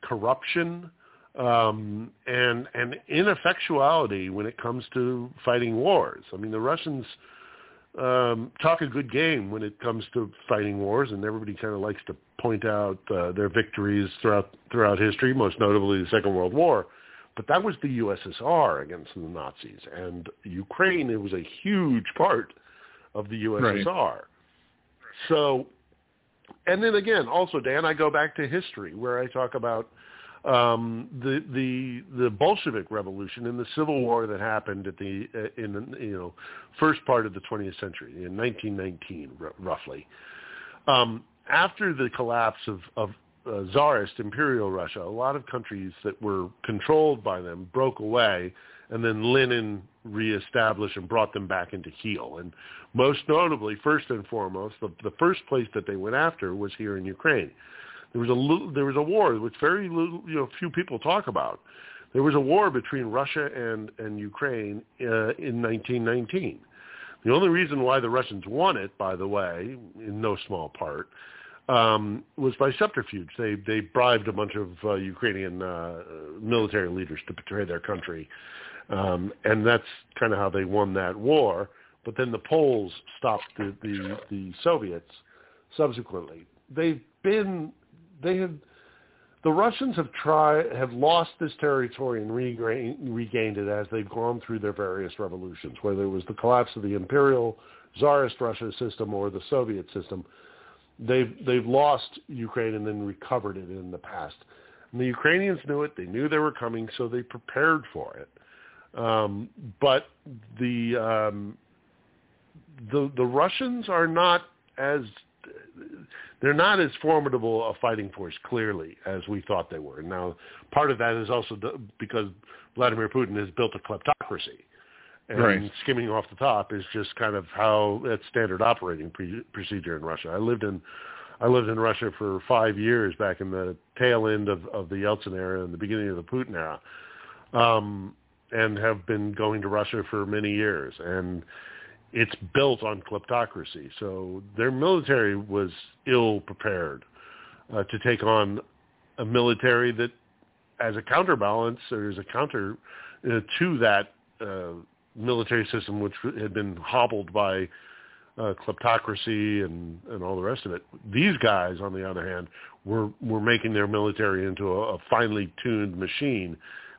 corruption, um, and and ineffectuality when it comes to fighting wars. I mean, the Russians um, talk a good game when it comes to fighting wars, and everybody kind of likes to point out uh, their victories throughout throughout history, most notably the Second World War. But that was the USSR against the Nazis, and Ukraine. It was a huge part of the USSR. Right. So, and then again, also Dan, I go back to history where I talk about um, the the the Bolshevik Revolution and the Civil War that happened at the uh, in the you know first part of the 20th century in 1919 r- roughly. Um, after the collapse of, of uh, Tsarist Imperial Russia, a lot of countries that were controlled by them broke away, and then Lenin reestablished and brought them back into heel. And most notably, first and foremost, the, the first place that they went after was here in Ukraine. There was a there was a war which very little, you know few people talk about. There was a war between Russia and and Ukraine uh, in 1919. The only reason why the Russians won it, by the way, in no small part, um, was by subterfuge. They they bribed a bunch of uh, Ukrainian uh, military leaders to betray their country, um, and that's kind of how they won that war. But then the Poles stopped the, the, the Soviets subsequently. They've been they have the Russians have tried have lost this territory and regained, regained it as they've gone through their various revolutions, whether it was the collapse of the imperial czarist Russia system or the Soviet system. They've they've lost Ukraine and then recovered it in the past. And the Ukrainians knew it; they knew they were coming, so they prepared for it. Um, but the um, the the Russians are not as they're not as formidable a fighting force clearly as we thought they were. Now, part of that is also because Vladimir Putin has built a kleptocracy, and right. skimming off the top is just kind of how it's standard operating pre- procedure in Russia. I lived in I lived in Russia for five years back in the tail end of, of the Yeltsin era and the beginning of the Putin era, um, and have been going to Russia for many years. And it's built on kleptocracy. So their military was ill prepared uh, to take on a military that, as a counterbalance or as a counter uh, to that uh, military system, which had been hobbled by uh, kleptocracy and, and all the rest of it. These guys, on the other hand, were were making their military into a, a finely tuned machine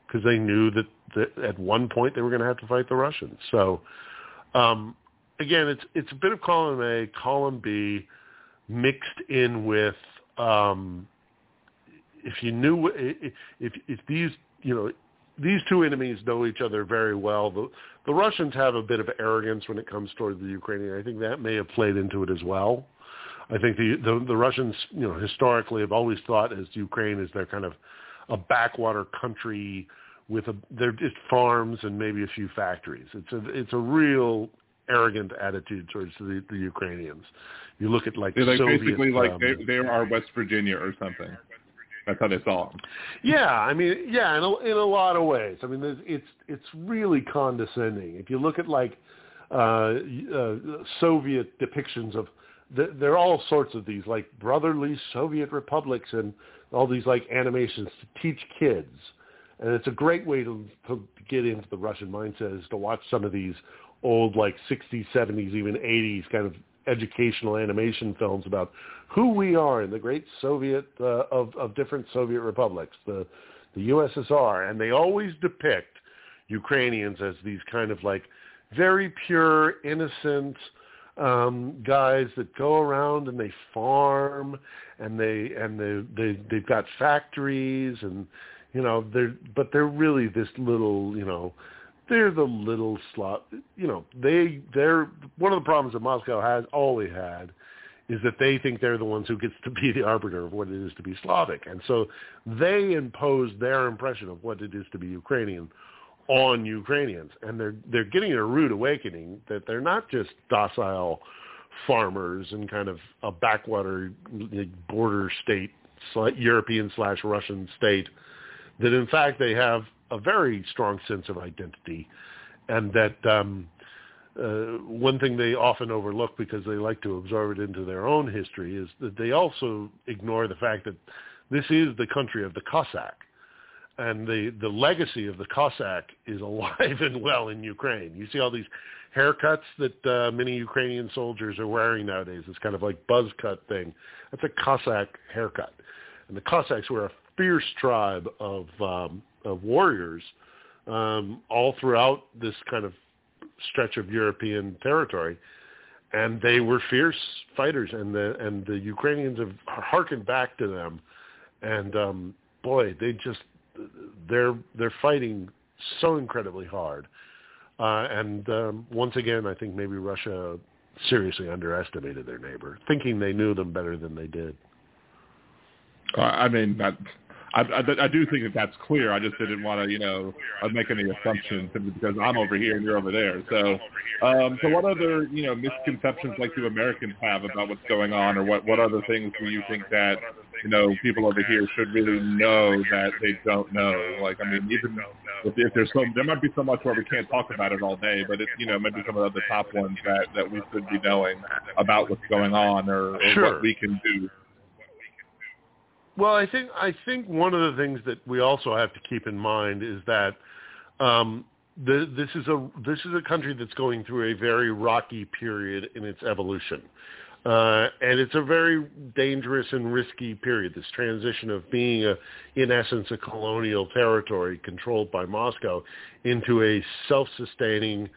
because they knew that, that at one point they were going to have to fight the Russians. So um, again, it's it's a bit of column A, column B, mixed in with um, if you knew if if these you know these two enemies know each other very well. The the Russians have a bit of arrogance when it comes toward the Ukrainian. I think that may have played into it as well. I think the, the the Russians, you know, historically have always thought as Ukraine as their kind of a backwater country with a they're just farms and maybe a few factories. It's a it's a real arrogant attitude towards the, the Ukrainians. You look at like They're like Soviet, basically like um, they, they are West Virginia or something. That's how they saw them. Yeah, I mean, yeah, in a, in a lot of ways. I mean, it's it's really condescending. If you look at like uh, uh, Soviet depictions of, the, there are all sorts of these like brotherly Soviet republics and all these like animations to teach kids. And it's a great way to, to get into the Russian mindset is to watch some of these old like 60s, 70s, even 80s kind of educational animation films about who we are in the great Soviet uh, of of different Soviet republics, the the USSR, and they always depict Ukrainians as these kind of like very pure, innocent um, guys that go around and they farm and they and they they they've got factories and you know they're but they're really this little you know they're the little slot. You know, they they're one of the problems that Moscow has always had is that they think they're the ones who gets to be the arbiter of what it is to be Slavic, and so they impose their impression of what it is to be Ukrainian on Ukrainians, and they're they're getting a rude awakening that they're not just docile farmers and kind of a backwater border state, European slash Russian state, that in fact they have a very strong sense of identity, and that um, uh, one thing they often overlook because they like to absorb it into their own history is that they also ignore the fact that this is the country of the Cossack, and the the legacy of the Cossack is alive and well in Ukraine. You see all these haircuts that uh, many Ukrainian soldiers are wearing nowadays. It's kind of like buzz cut thing. That's a Cossack haircut, and the Cossacks were a fierce tribe of um, of warriors um, all throughout this kind of stretch of European territory, and they were fierce fighters, and the and the Ukrainians have harkened back to them, and um, boy, they just they're they're fighting so incredibly hard, uh, and um, once again, I think maybe Russia seriously underestimated their neighbor, thinking they knew them better than they did. Uh, I mean, that I, I, I do think that that's clear. I just didn't want to, you know, uh, make any assumptions because I'm over here and you're over there. So, um, so what other, you know, misconceptions like do Americans have about what's going on, or what what other things do you think that, you know, people over here should really know that they don't know? Like, I mean, even if, if there's so, there might be so much where we can't talk about it all day, but it's, you know, maybe some of the top ones that that we should be knowing about what's going on or, or sure. what we can do. Well, I think I think one of the things that we also have to keep in mind is that um, the, this is a this is a country that's going through a very rocky period in its evolution, uh, and it's a very dangerous and risky period. This transition of being a, in essence, a colonial territory controlled by Moscow into a self-sustaining,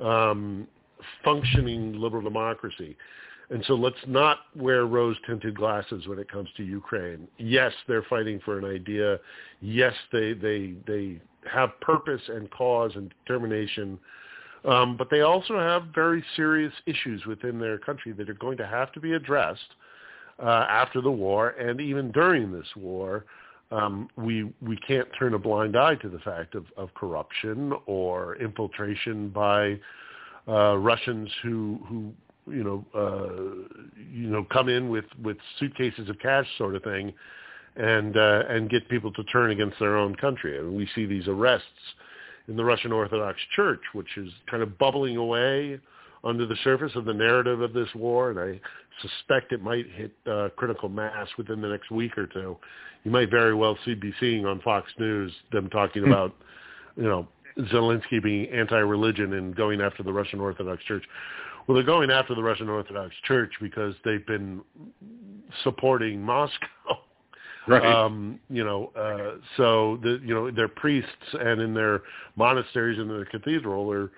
um, functioning liberal democracy. And so let's not wear rose-tinted glasses when it comes to Ukraine. Yes, they're fighting for an idea. Yes, they they they have purpose and cause and determination. Um, but they also have very serious issues within their country that are going to have to be addressed uh, after the war and even during this war. Um, we we can't turn a blind eye to the fact of, of corruption or infiltration by uh, Russians who who you know, uh, you know, come in with with suitcases of cash, sort of thing, and uh, and get people to turn against their own country. And we see these arrests in the Russian Orthodox Church, which is kind of bubbling away under the surface of the narrative of this war, and I suspect it might hit uh, critical mass within the next week or two. You might very well see be seeing on Fox News them talking hmm. about, you know, Zelensky being anti-religion and going after the Russian Orthodox Church. Well, they're going after the Russian Orthodox Church because they've been supporting Moscow. Right. Um, you know, uh, so the you know their priests and in their monasteries and their cathedral are,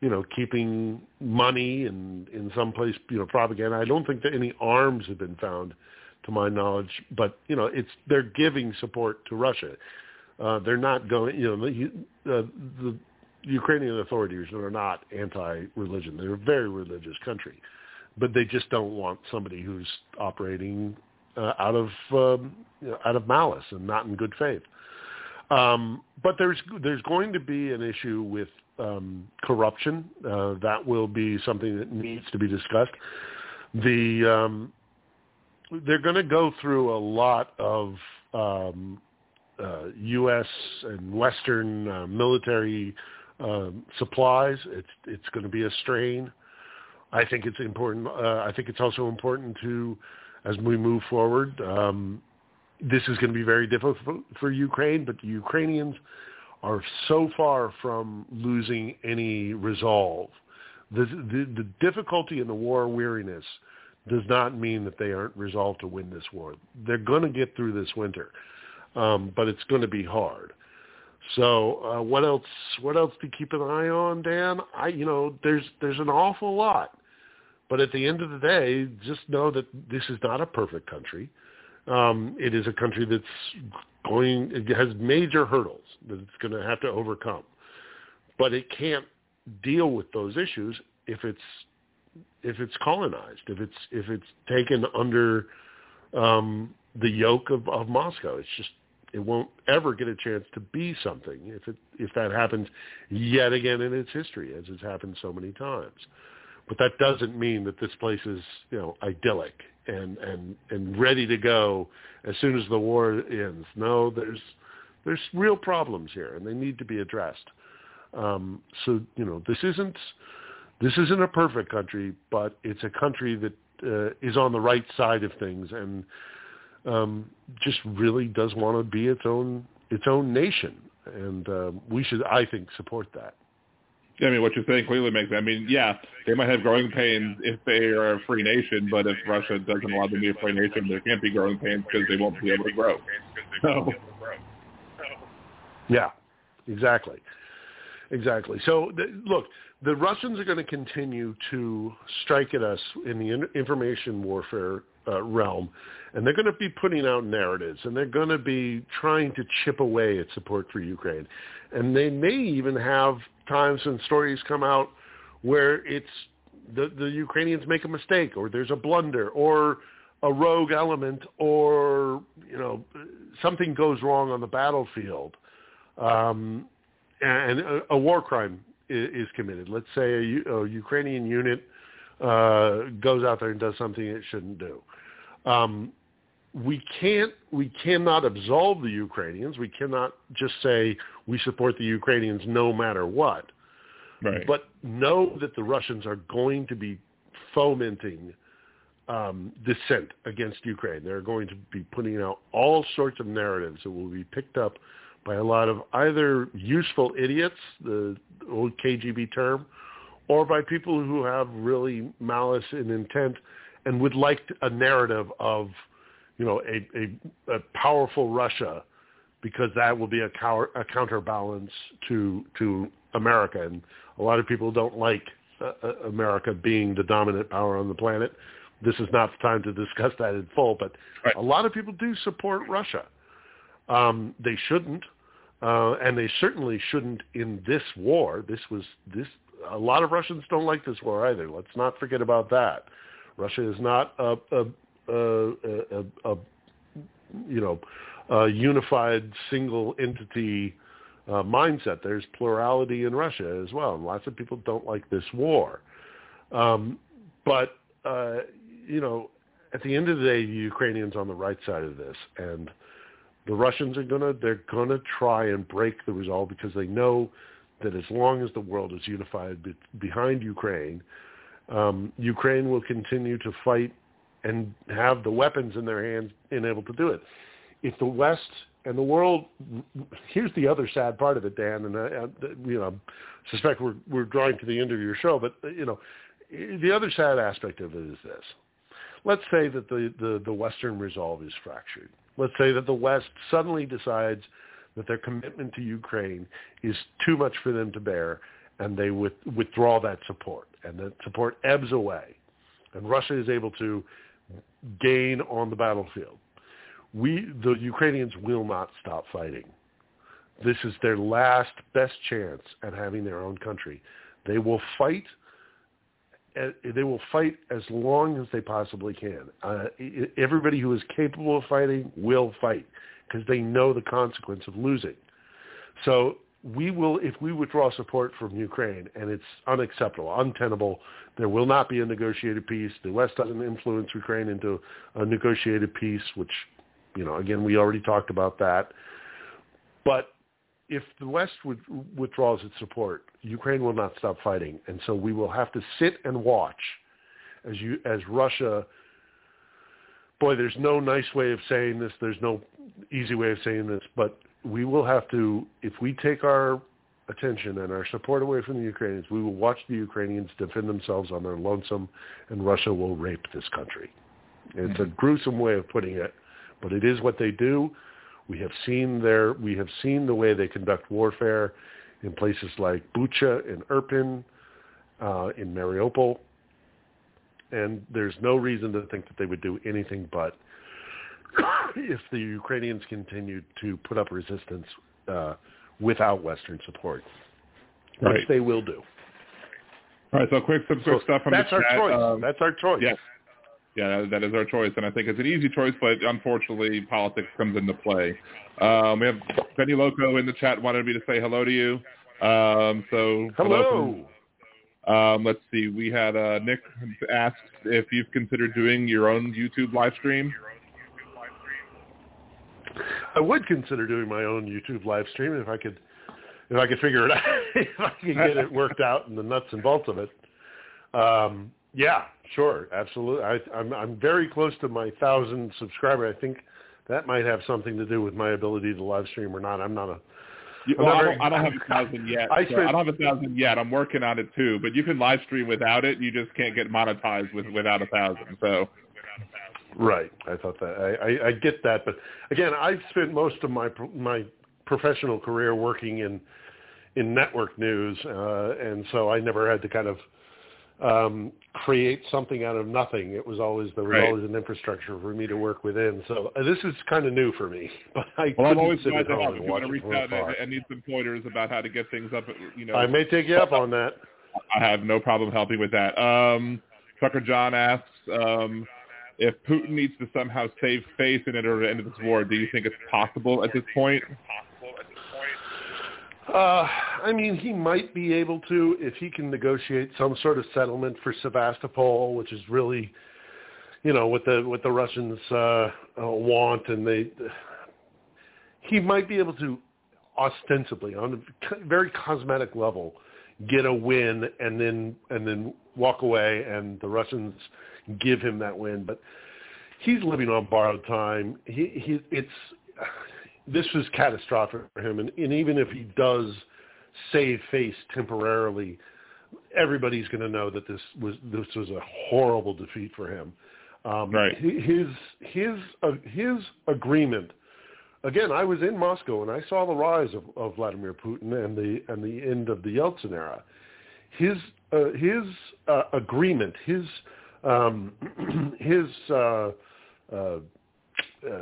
you know, keeping money and in some place you know propaganda. I don't think that any arms have been found, to my knowledge, but you know it's they're giving support to Russia. Uh, they're not going. You know, the, uh, the Ukrainian authorities are not anti-religion. They're a very religious country, but they just don't want somebody who's operating uh, out of um, you know, out of malice and not in good faith. Um, but there's there's going to be an issue with um, corruption. Uh, that will be something that needs to be discussed. The um, they're going to go through a lot of um, uh, U.S. and Western uh, military um, supplies. It's it's going to be a strain. I think it's important. Uh, I think it's also important to, as we move forward, um, this is going to be very difficult for Ukraine, but the Ukrainians are so far from losing any resolve. The, the, the difficulty and the war weariness does not mean that they aren't resolved to win this war. They're going to get through this winter, um, but it's going to be hard. So uh, what else? What else to keep an eye on, Dan? I, you know, there's there's an awful lot, but at the end of the day, just know that this is not a perfect country. Um, it is a country that's going. It has major hurdles that it's going to have to overcome, but it can't deal with those issues if it's if it's colonized, if it's if it's taken under um, the yoke of, of Moscow. It's just it won't ever get a chance to be something if it if that happens yet again in its history, as has happened so many times. But that doesn't mean that this place is you know idyllic and and and ready to go as soon as the war ends. No, there's there's real problems here, and they need to be addressed. Um, so you know this isn't this isn't a perfect country, but it's a country that uh, is on the right side of things and um, just really does want to be its own its own nation, and uh, we should, I think, support that. I mean, what you're saying clearly makes. I mean, yeah, they might have growing pains if they are a free nation, but if Russia doesn't allow them to be a free nation, there can't be growing pains because they won't be able to grow. So. Yeah, exactly, exactly. So the, look, the Russians are going to continue to strike at us in the in- information warfare uh, realm, and they're going to be putting out narratives, and they're going to be trying to chip away at support for Ukraine, and they may even have times when stories come out where it's the, the Ukrainians make a mistake, or there's a blunder, or a rogue element, or you know something goes wrong on the battlefield, um, and a, a war crime is, is committed. Let's say a, a Ukrainian unit uh, goes out there and does something it shouldn't do. Um, we can't, we cannot absolve the Ukrainians. We cannot just say we support the Ukrainians no matter what. Right. But know that the Russians are going to be fomenting um, dissent against Ukraine. They're going to be putting out all sorts of narratives that will be picked up by a lot of either useful idiots, the old KGB term, or by people who have really malice and intent and would like a narrative of, you know, a, a, a powerful Russia because that will be a, cower, a counterbalance to to America. And a lot of people don't like uh, uh, America being the dominant power on the planet. This is not the time to discuss that in full, but right. a lot of people do support Russia. Um, they shouldn't. Uh, and they certainly shouldn't in this war. This was this. A lot of Russians don't like this war either. Let's not forget about that. Russia is not a, a, a, a, you know a unified single entity uh, mindset. There's plurality in Russia as well, and lots of people don't like this war. Um, but uh, you know, at the end of the day, the Ukrainians on the right side of this, and the Russians are gonna they're gonna try and break the resolve because they know that as long as the world is unified be, behind Ukraine, um, Ukraine will continue to fight and have the weapons in their hands and able to do it. If the West and the world, here's the other sad part of it, Dan, and uh, uh, I, I, you know, suspect we're we're drawing to the end of your show, but uh, you know, the other sad aspect of it is this: let's say that the the, the Western resolve is fractured. Let's say that the West suddenly decides that their commitment to Ukraine is too much for them to bear, and they with, withdraw that support, and that support ebbs away, and Russia is able to gain on the battlefield. We, the Ukrainians, will not stop fighting. This is their last best chance at having their own country. They will fight they will fight as long as they possibly can. Uh, everybody who is capable of fighting will fight because they know the consequence of losing. So we will, if we withdraw support from Ukraine, and it's unacceptable, untenable, there will not be a negotiated peace. The West doesn't influence Ukraine into a negotiated peace, which, you know, again, we already talked about that. But if the West would, withdraws its support, Ukraine will not stop fighting, and so we will have to sit and watch as you as Russia. Boy, there's no nice way of saying this. There's no easy way of saying this, but we will have to, if we take our attention and our support away from the Ukrainians, we will watch the Ukrainians defend themselves on their lonesome, and Russia will rape this country. It's mm-hmm. a gruesome way of putting it, but it is what they do. We have seen their we have seen the way they conduct warfare in places like Bucha and Irpin, uh, in Mariupol, and there's no reason to think that they would do anything but if the Ukrainians continue to put up resistance uh, without Western support, right. which they will do. All right, so quick, some quick so stuff from that's the our chat. choice. Um, that's our choice. Yes yeah, that is our choice, and I think it's an easy choice, but unfortunately, politics comes into play. Um, we have Penny Loco in the chat wanted me to say hello to you. Um, so hello. hello um, let's see. We had uh, Nick asked if you've considered doing your own YouTube live stream. I would consider doing my own YouTube live stream if I could, if I could figure it out, if I could get it worked out and the nuts and bolts of it. Um, yeah, sure, absolutely. I, I'm I'm very close to my thousand subscriber. I think that might have something to do with my ability to live stream or not. I'm not a well, I don't, I don't have a thousand yet. I, spent, I don't have a thousand yet. I'm working on it too. But you can live stream without it. You just can't get monetized with without a thousand. So. Right. I thought that. I, I, I get that, but again, I've spent most of my my professional career working in in network news, uh, and so I never had to kind of um, create something out of nothing. It was always there was right. always an infrastructure for me to work within. So uh, this is kind of new for me. But I well, I'm always sit glad to help. You want to reach out and, need some pointers about how to get things up, you know, I may take you up on that. I have no problem helping with that. Um, Tucker John asks um, if Putin needs to somehow save face in order to end this war. Do you think it's possible at this point? Uh, I mean, he might be able to if he can negotiate some sort of settlement for Sevastopol, which is really, you know, what the what the Russians uh, uh, want, and they. He might be able to ostensibly, on a very cosmetic level, get a win and then and then walk away, and the Russians give him that win. But he's living on borrowed time. He he it's this was catastrophic for him. And, and even if he does save face temporarily, everybody's going to know that this was this was a horrible defeat for him. Um, right. His his uh, his agreement. Again, I was in Moscow and I saw the rise of, of Vladimir Putin and the and the end of the Yeltsin era. His uh, his uh, agreement, his um, his uh, uh, uh,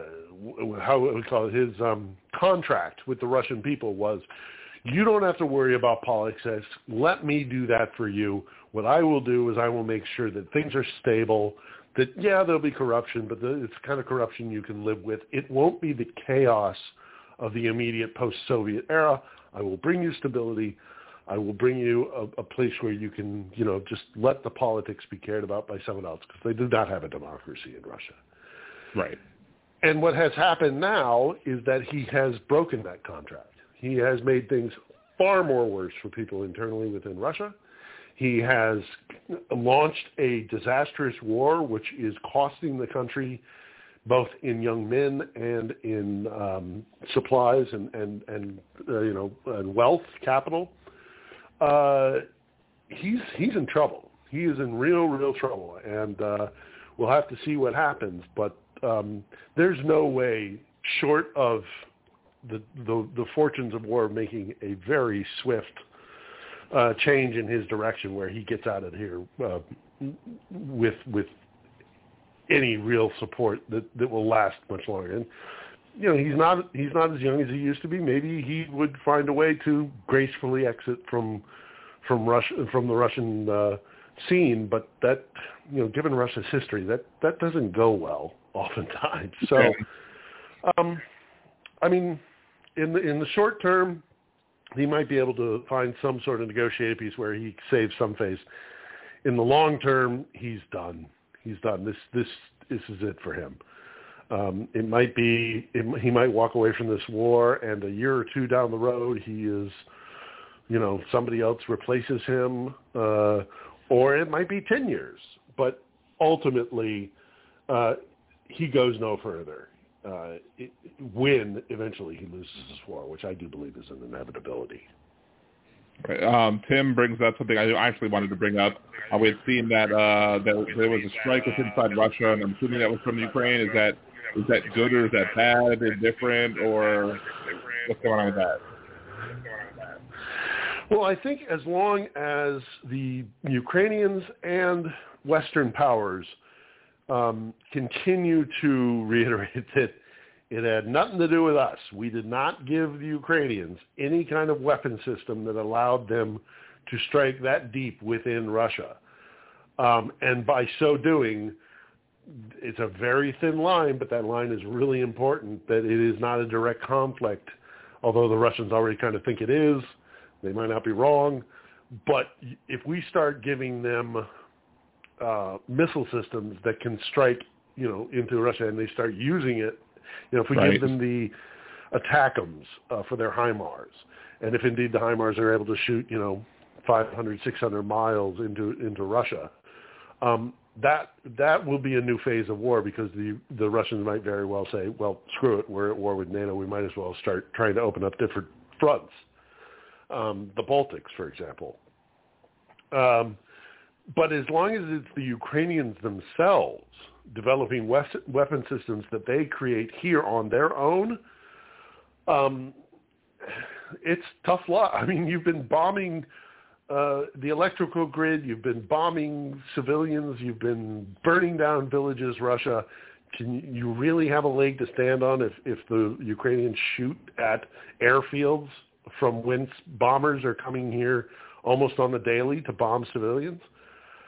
how we call it, his um, contract with the Russian people was, you don't have to worry about politics. Let me do that for you. What I will do is I will make sure that things are stable. That yeah, there'll be corruption, but the, it's the kind of corruption you can live with. It won't be the chaos of the immediate post-Soviet era. I will bring you stability. I will bring you a, a place where you can, you know, just let the politics be cared about by someone else because they do not have a democracy in Russia. Right. And what has happened now is that he has broken that contract. He has made things far more worse for people internally within Russia. He has launched a disastrous war, which is costing the country both in young men and in um, supplies and and and uh, you know and wealth, capital. Uh, he's he's in trouble. He is in real real trouble, and uh, we'll have to see what happens. But um, there's no way short of the, the, the fortunes of war making a very swift uh, change in his direction where he gets out of here uh, with with any real support that, that will last much longer. And you know, he's not he's not as young as he used to be. Maybe he would find a way to gracefully exit from from Russia from the Russian uh, scene, but that you know, given Russia's history, that that doesn't go well oftentimes. So, um, I mean, in the in the short term, he might be able to find some sort of negotiated peace where he saves some face. In the long term, he's done. He's done. This this this is it for him. Um, it might be it, he might walk away from this war, and a year or two down the road, he is, you know, somebody else replaces him, uh, or it might be ten years. But ultimately, uh, he goes no further. Uh, it, when eventually he loses this war, which I do believe is an inevitability. Um, Tim brings up something I actually wanted to bring up. Uh, we had seen that uh, that there was a strike inside Russia, and I'm assuming that was from Ukraine. Is that is that good or is that bad, indifferent, or what's going on with that? Well, I think as long as the Ukrainians and Western powers – um, continue to reiterate that it had nothing to do with us. We did not give the Ukrainians any kind of weapon system that allowed them to strike that deep within Russia. Um, and by so doing, it's a very thin line, but that line is really important that it is not a direct conflict, although the Russians already kind of think it is. They might not be wrong. But if we start giving them uh, missile systems that can strike, you know, into Russia, and they start using it. You know, if we right. give them the ATACMS uh, for their HIMARS, and if indeed the HIMARS are able to shoot, you know, 500, 600 miles into into Russia, um, that that will be a new phase of war because the the Russians might very well say, well, screw it, we're at war with NATO, we might as well start trying to open up different fronts. Um, the Baltics, for example. Um, but as long as it's the Ukrainians themselves developing weapon systems that they create here on their own, um, it's tough luck. I mean, you've been bombing uh, the electrical grid, you've been bombing civilians, you've been burning down villages, Russia. Can you really have a leg to stand on if, if the Ukrainians shoot at airfields from whence bombers are coming here almost on the daily to bomb civilians?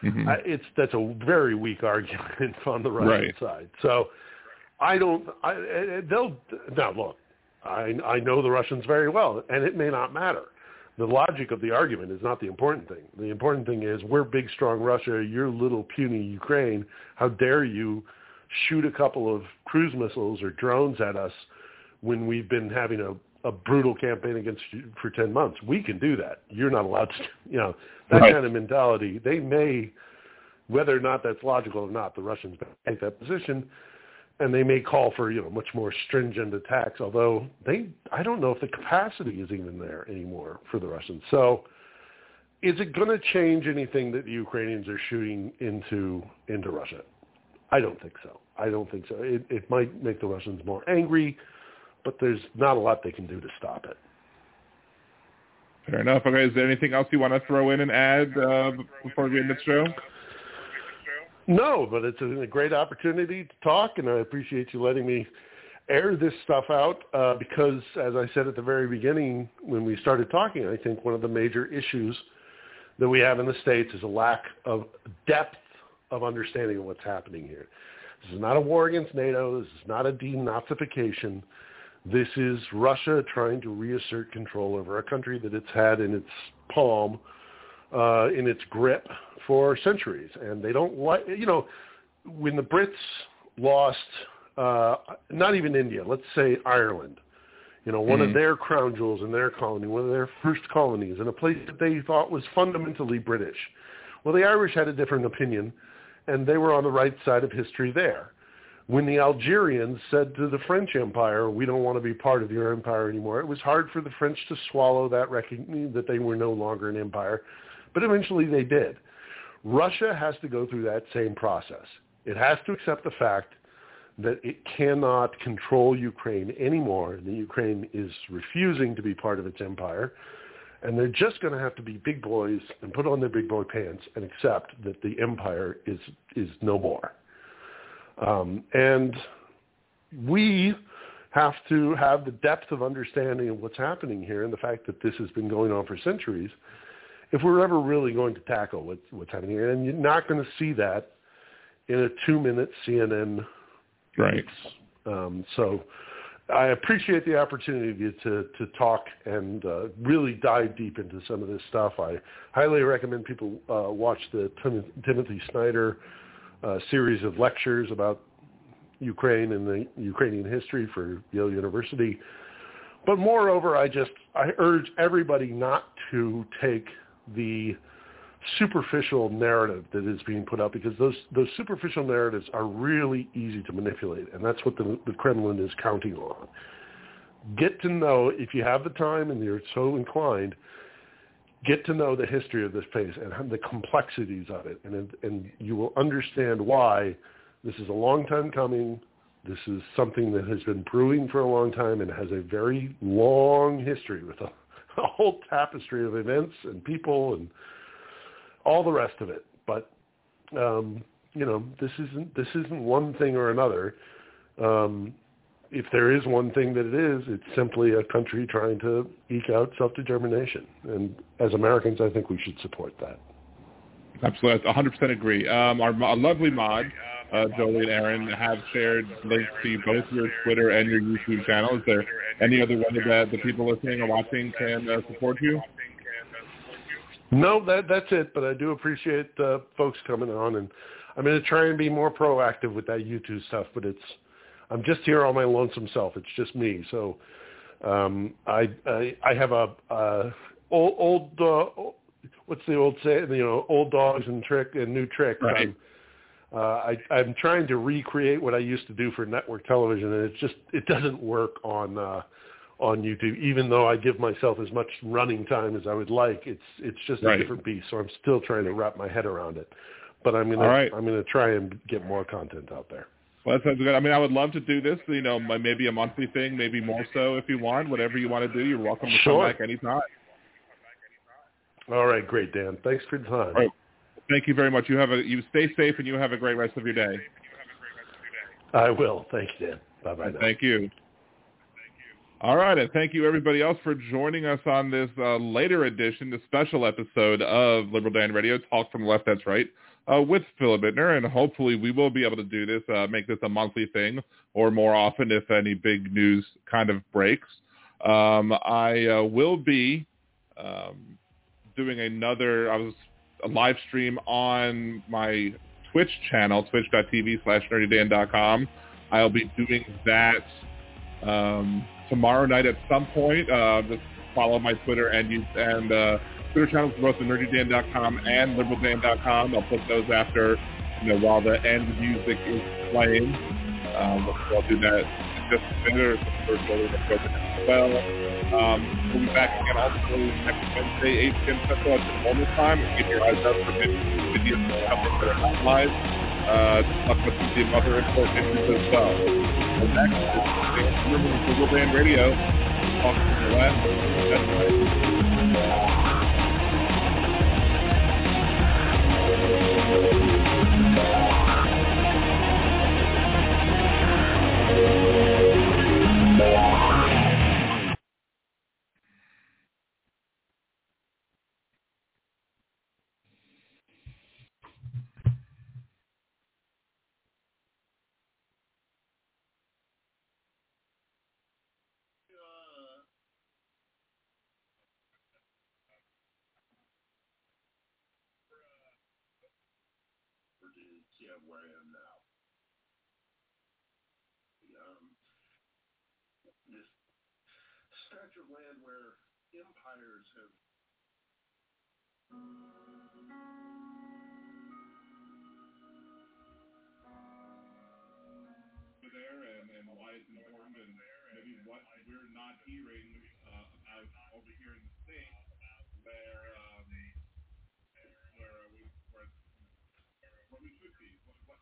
Mm-hmm. I, it's that's a very weak argument on the Russian right. side. So I don't. I, they'll now look. I I know the Russians very well, and it may not matter. The logic of the argument is not the important thing. The important thing is we're big, strong Russia. You're little, puny Ukraine. How dare you shoot a couple of cruise missiles or drones at us when we've been having a a brutal campaign against you for 10 months. We can do that. You're not allowed to, you know, that right. kind of mentality. They may, whether or not that's logical or not, the Russians take that position and they may call for, you know, much more stringent attacks, although they, I don't know if the capacity is even there anymore for the Russians. So is it going to change anything that the Ukrainians are shooting into, into Russia? I don't think so. I don't think so. It, it might make the Russians more angry but there's not a lot they can do to stop it. Fair enough. Okay, is there anything else you want to throw in and add uh, before we end the show? No, but it's a, great opportunity to talk, and I appreciate you letting me air this stuff out uh, because, as I said at the very beginning when we started talking, I think one of the major issues that we have in the States is a lack of depth of understanding of what's happening here. This is not a war against NATO. This is not a denazification. This is Russia trying to reassert control over a country that it's had in its palm, uh, in its grip for centuries. And they don't like, you know, when the Brits lost, uh, not even India, let's say Ireland, you know, one mm-hmm. of their crown jewels in their colony, one of their first colonies, in a place that they thought was fundamentally British. Well, the Irish had a different opinion, and they were on the right side of history there when the Algerians said to the French Empire, we don't want to be part of your empire anymore, it was hard for the French to swallow that recognition that they were no longer an empire, but eventually they did. Russia has to go through that same process. It has to accept the fact that it cannot control Ukraine anymore, that Ukraine is refusing to be part of its empire, and they're just going to have to be big boys and put on their big boy pants and accept that the empire is is no more. Um, and we have to have the depth of understanding of what's happening here and the fact that this has been going on for centuries if we're ever really going to tackle what's, what's happening here. And you're not going to see that in a two-minute CNN. Right. Um, so I appreciate the opportunity to, to talk and uh, really dive deep into some of this stuff. I highly recommend people uh, watch the Tim- Timothy Snyder a series of lectures about Ukraine and the Ukrainian history for Yale University. But moreover, I just I urge everybody not to take the superficial narrative that is being put out because those those superficial narratives are really easy to manipulate, and that's what the, the Kremlin is counting on. Get to know if you have the time and you're so inclined get to know the history of this place and the complexities of it, and and you will understand why this is a long time coming. This is something that has been brewing for a long time and has a very long history with a, a whole tapestry of events and people and all the rest of it. But um, you know, this isn't this isn't one thing or another. Um, if there is one thing that it is, it's simply a country trying to eke out self-determination. And as Americans, I think we should support that. Absolutely. 100% agree. Um, our, our, lovely mod, uh, Jolie and Aaron, have shared links to both your Twitter and your YouTube channel. Is there any other way that the people listening or watching can uh, support you? No, that that's it. But I do appreciate uh, folks coming on, and I'm going to try and be more proactive with that YouTube stuff. But it's I'm just here on my lonesome self. It's just me. So um, I, I I have a uh, old old uh, what's the old say? You know, old dogs and trick and new tricks. Right. Uh, I, I'm trying to recreate what I used to do for network television, and it just it doesn't work on uh, on YouTube. Even though I give myself as much running time as I would like, it's it's just a Right. different beast. So I'm still trying to wrap my head around it. But I'm gonna right. I'm gonna try and get more content out there. Well, that sounds good. I mean, I would love to do this, you know, maybe a monthly thing, maybe more so if you want. Whatever you want to do, you're welcome to Sure. come back anytime. All right, great, Dan. Thanks for the time. Thank you very much. You have a you stay safe and you have a great rest of your day. I will. Thank you, Dan. Bye bye. Thank you. Thank you. All right, and thank you everybody else for joining us on this uh, later edition, the special episode of Liberal Dan Radio, Talk from the Left, That's Right, uh, with Philip Ittner, and hopefully we will be able to do this, uh, make this a monthly thing, or more often if any big news kind of breaks. Um, I uh, will be um, doing another, I was a live stream on my Twitch channel, twitch.tv slash nerdydan.com. I'll be doing that um, tomorrow night at some point. Uh, just follow my Twitter and you, and uh, Twitter channels for both the nerdydan.com and liberaldan.com. I'll put those after, you know, while the end music is playing. Um, I'll do that just some first well. Um, we'll be back again also next Wednesday, 8 p.m. Central at the normal time. Keep your eyes out for vid- videos coming that are not live. Uh, talk about some of the other important issues as well. And next is the Liberal Dan Radio. Talk to the last. That's right. Yeah, where I am now. Um, this stretch of land where empires have there and, and why it's important and maybe what we're not hearing uh, about over here in the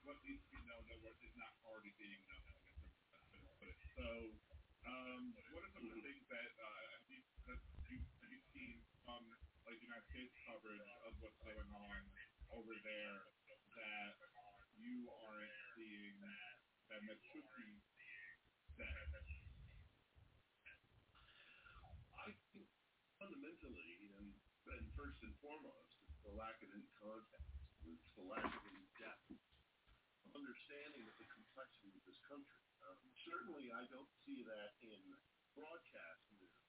what, needs to be known that is not already being known. I guess that's the way to put it. So, um, what are some of the things that uh, you, that you have you seen from like United States coverage of what's going on over there that you aren't seeing that that should be said? I think fundamentally, and, and first and foremost, it's the lack of any context. It's the lack of of understanding of the complexity of this country. Um, certainly, I don't see that in broadcast news,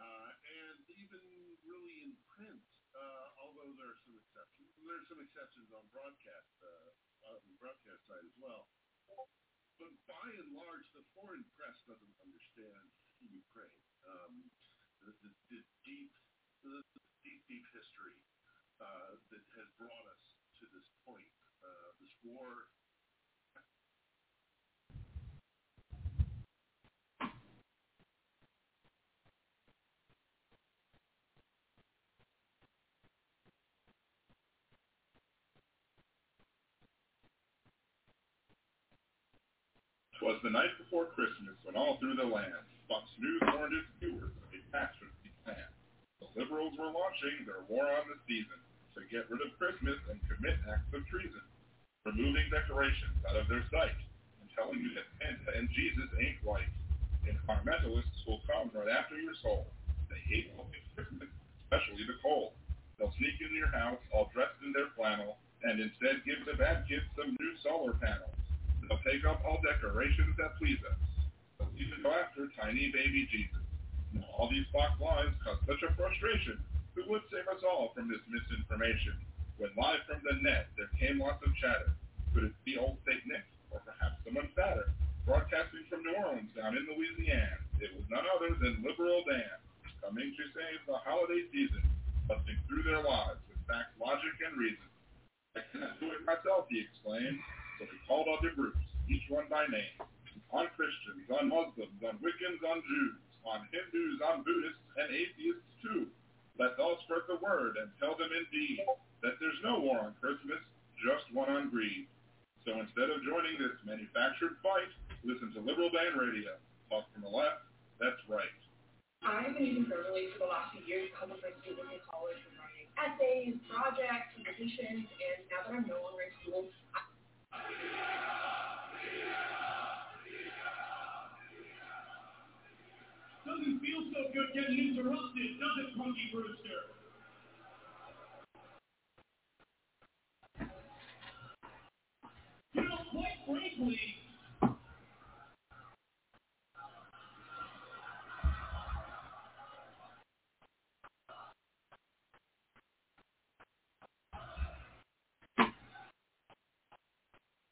uh, and even really in print. Uh, although there are some exceptions, there are some exceptions on broadcast uh, on the broadcast side as well. But by and large, the foreign press doesn't understand Ukraine. Um, the, the, the deep, the deep, deep history uh, that has brought us to this point. Uh, this war. Twas the night before Christmas when all through the land Fox News warned its viewers of a dastardly plan. The liberals were launching their war on the season to get rid of Christmas and commit acts of treason, removing decorations out of their sight and telling you that Santa and Jesus ain't right. Environmentalists will come right after your soul. They hate Christmas, especially the cold. They'll sneak into your house all dressed in their flannel and instead give the bad kids some new solar panels. They'll take up all decorations that please us. They'll even go after tiny baby Jesus. Now, all these Fox lies cause such a frustration. Who would save us all from this misinformation? When live from the net there came lots of chatter. Could it be old St. Nick, or perhaps someone fatter? Broadcasting from New Orleans down in Louisiana, it was none other than Liberal Dan, coming to save the holiday season, busting through their lives with facts, logic, and reason. Like Can't do it myself, he exclaimed. So he called other groups, each one by name. On Christians, on Muslims, on Wiccans, on Jews, on Hindus, on Buddhists, and atheists too. Let's all spread the word and tell them indeed that there's no war on Christmas, just one on greed. So instead of joining this manufactured fight, listen to Liberal Dan Radio. Talk from the left, that's right. I've been using Grammarly for the last few years to help my students in college with writing essays, projects, presentations, and now that I'm no longer in school, Doesn't feel so good getting interrupted, does it, Punky Brewster? You know, quite frankly,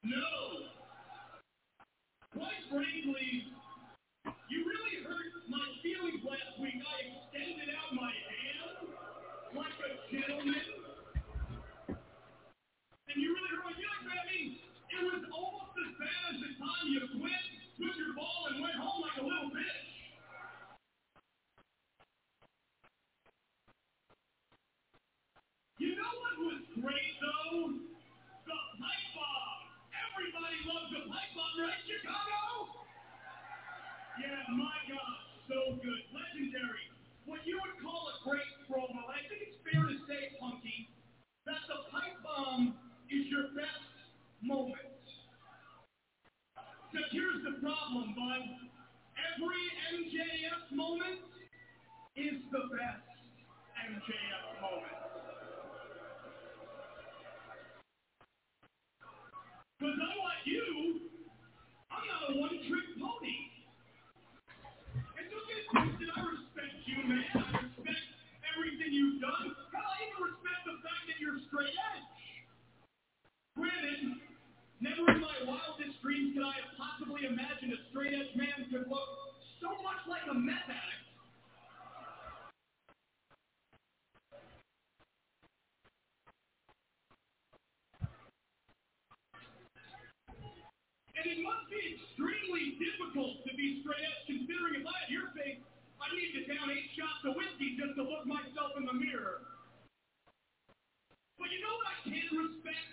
no. Frankly, you really hurt my feelings last week. I extended out my hand like a gentleman. And you really hurt my feelings, man. I mean, it was almost as bad as the time you quit, took your ball, and went home like a little bitch. Yeah, my gosh, so good. I respect everything you've done. I even respect the fact that you're straight edge. Granted, never in my wildest dreams I have possibly imagined a straight edge man could look so much like a meth addict. And it must be extremely difficult to be straight edge, considering if I had your face, I'd need to down eight shots of whiskey just to look myself in the mirror. But you know what I can respect?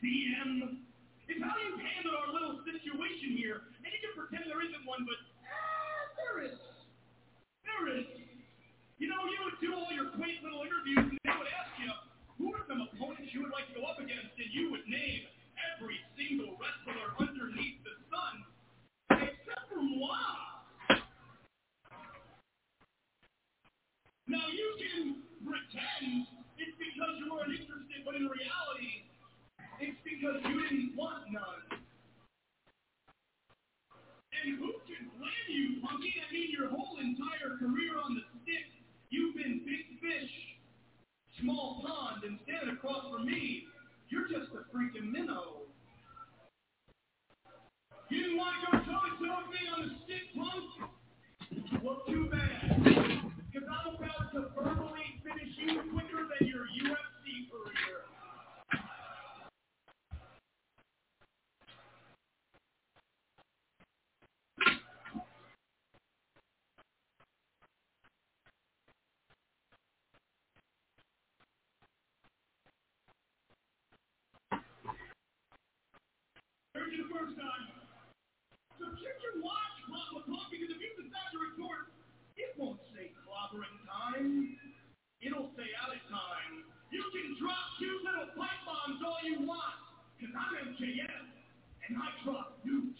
CM. Is how you handle our little situation here. And you can pretend there isn't one, but ah, there is. There is. You know, you would do all your quaint little interviews, and they would ask you, who are some opponents you would like to go up against, and you would name every single wrestler underneath the sun, except for moi. Now you can pretend it's because you weren't interested, but in reality, it's because you didn't want none. And who can blame you, Punky? I mean, your whole entire career on the stick, you've been big fish, small pond, and standing across from me, you're just a freaking minnow. You didn't want to go toe-to-toe with me on the stick, punk? Well, too bad. Because I'm about to verbally finish you quicker than your UFC career. Heard you the first time. So check your watch, Papa Pump, because if you decide to retort, it won't clobbering time. It'll stay out of time. You can drop two little pipe bombs all you want, because I'm MJF, and I drop nukes.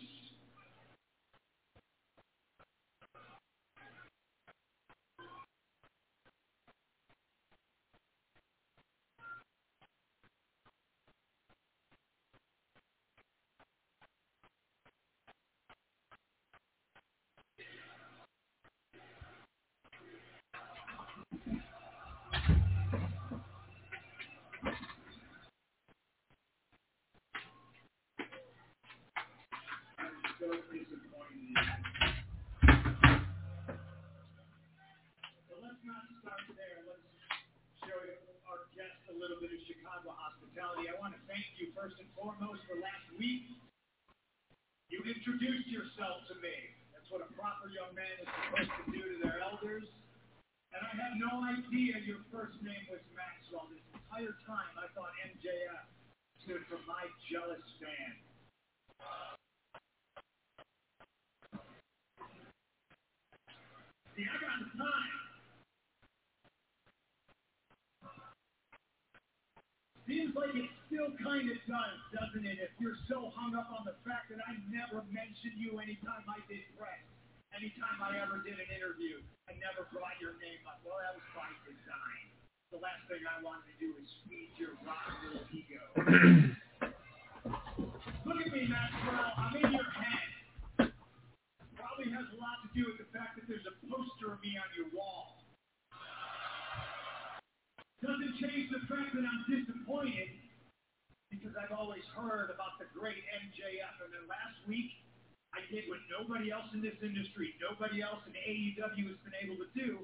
So disappointing. But let's not start there. Let's show our guest a little bit of Chicago. Agua Hospitality. I want to thank you first and foremost for last week. You introduced yourself to me. That's what a proper young man is supposed to do to their elders. And I had no idea your first name was Maxwell. This entire time I thought MJF stood for my jealous fan. See, I got the time. Seems like it still kind of does, doesn't it? If you're so hung up on the fact that I never mentioned you anytime I did press, anytime I ever did an interview, I never brought your name up. Well, that was by design. The last thing I wanted to do is feed your rotten little ego. Look at me, Maxwell. I'm in your head. Probably has a lot to do with the fact that there's a poster of me on your wall. Doesn't change the fact that I'm disappointed because I've always heard about the great MJF. And then last week, I did what nobody else in this industry, nobody else in AEW has been able to do.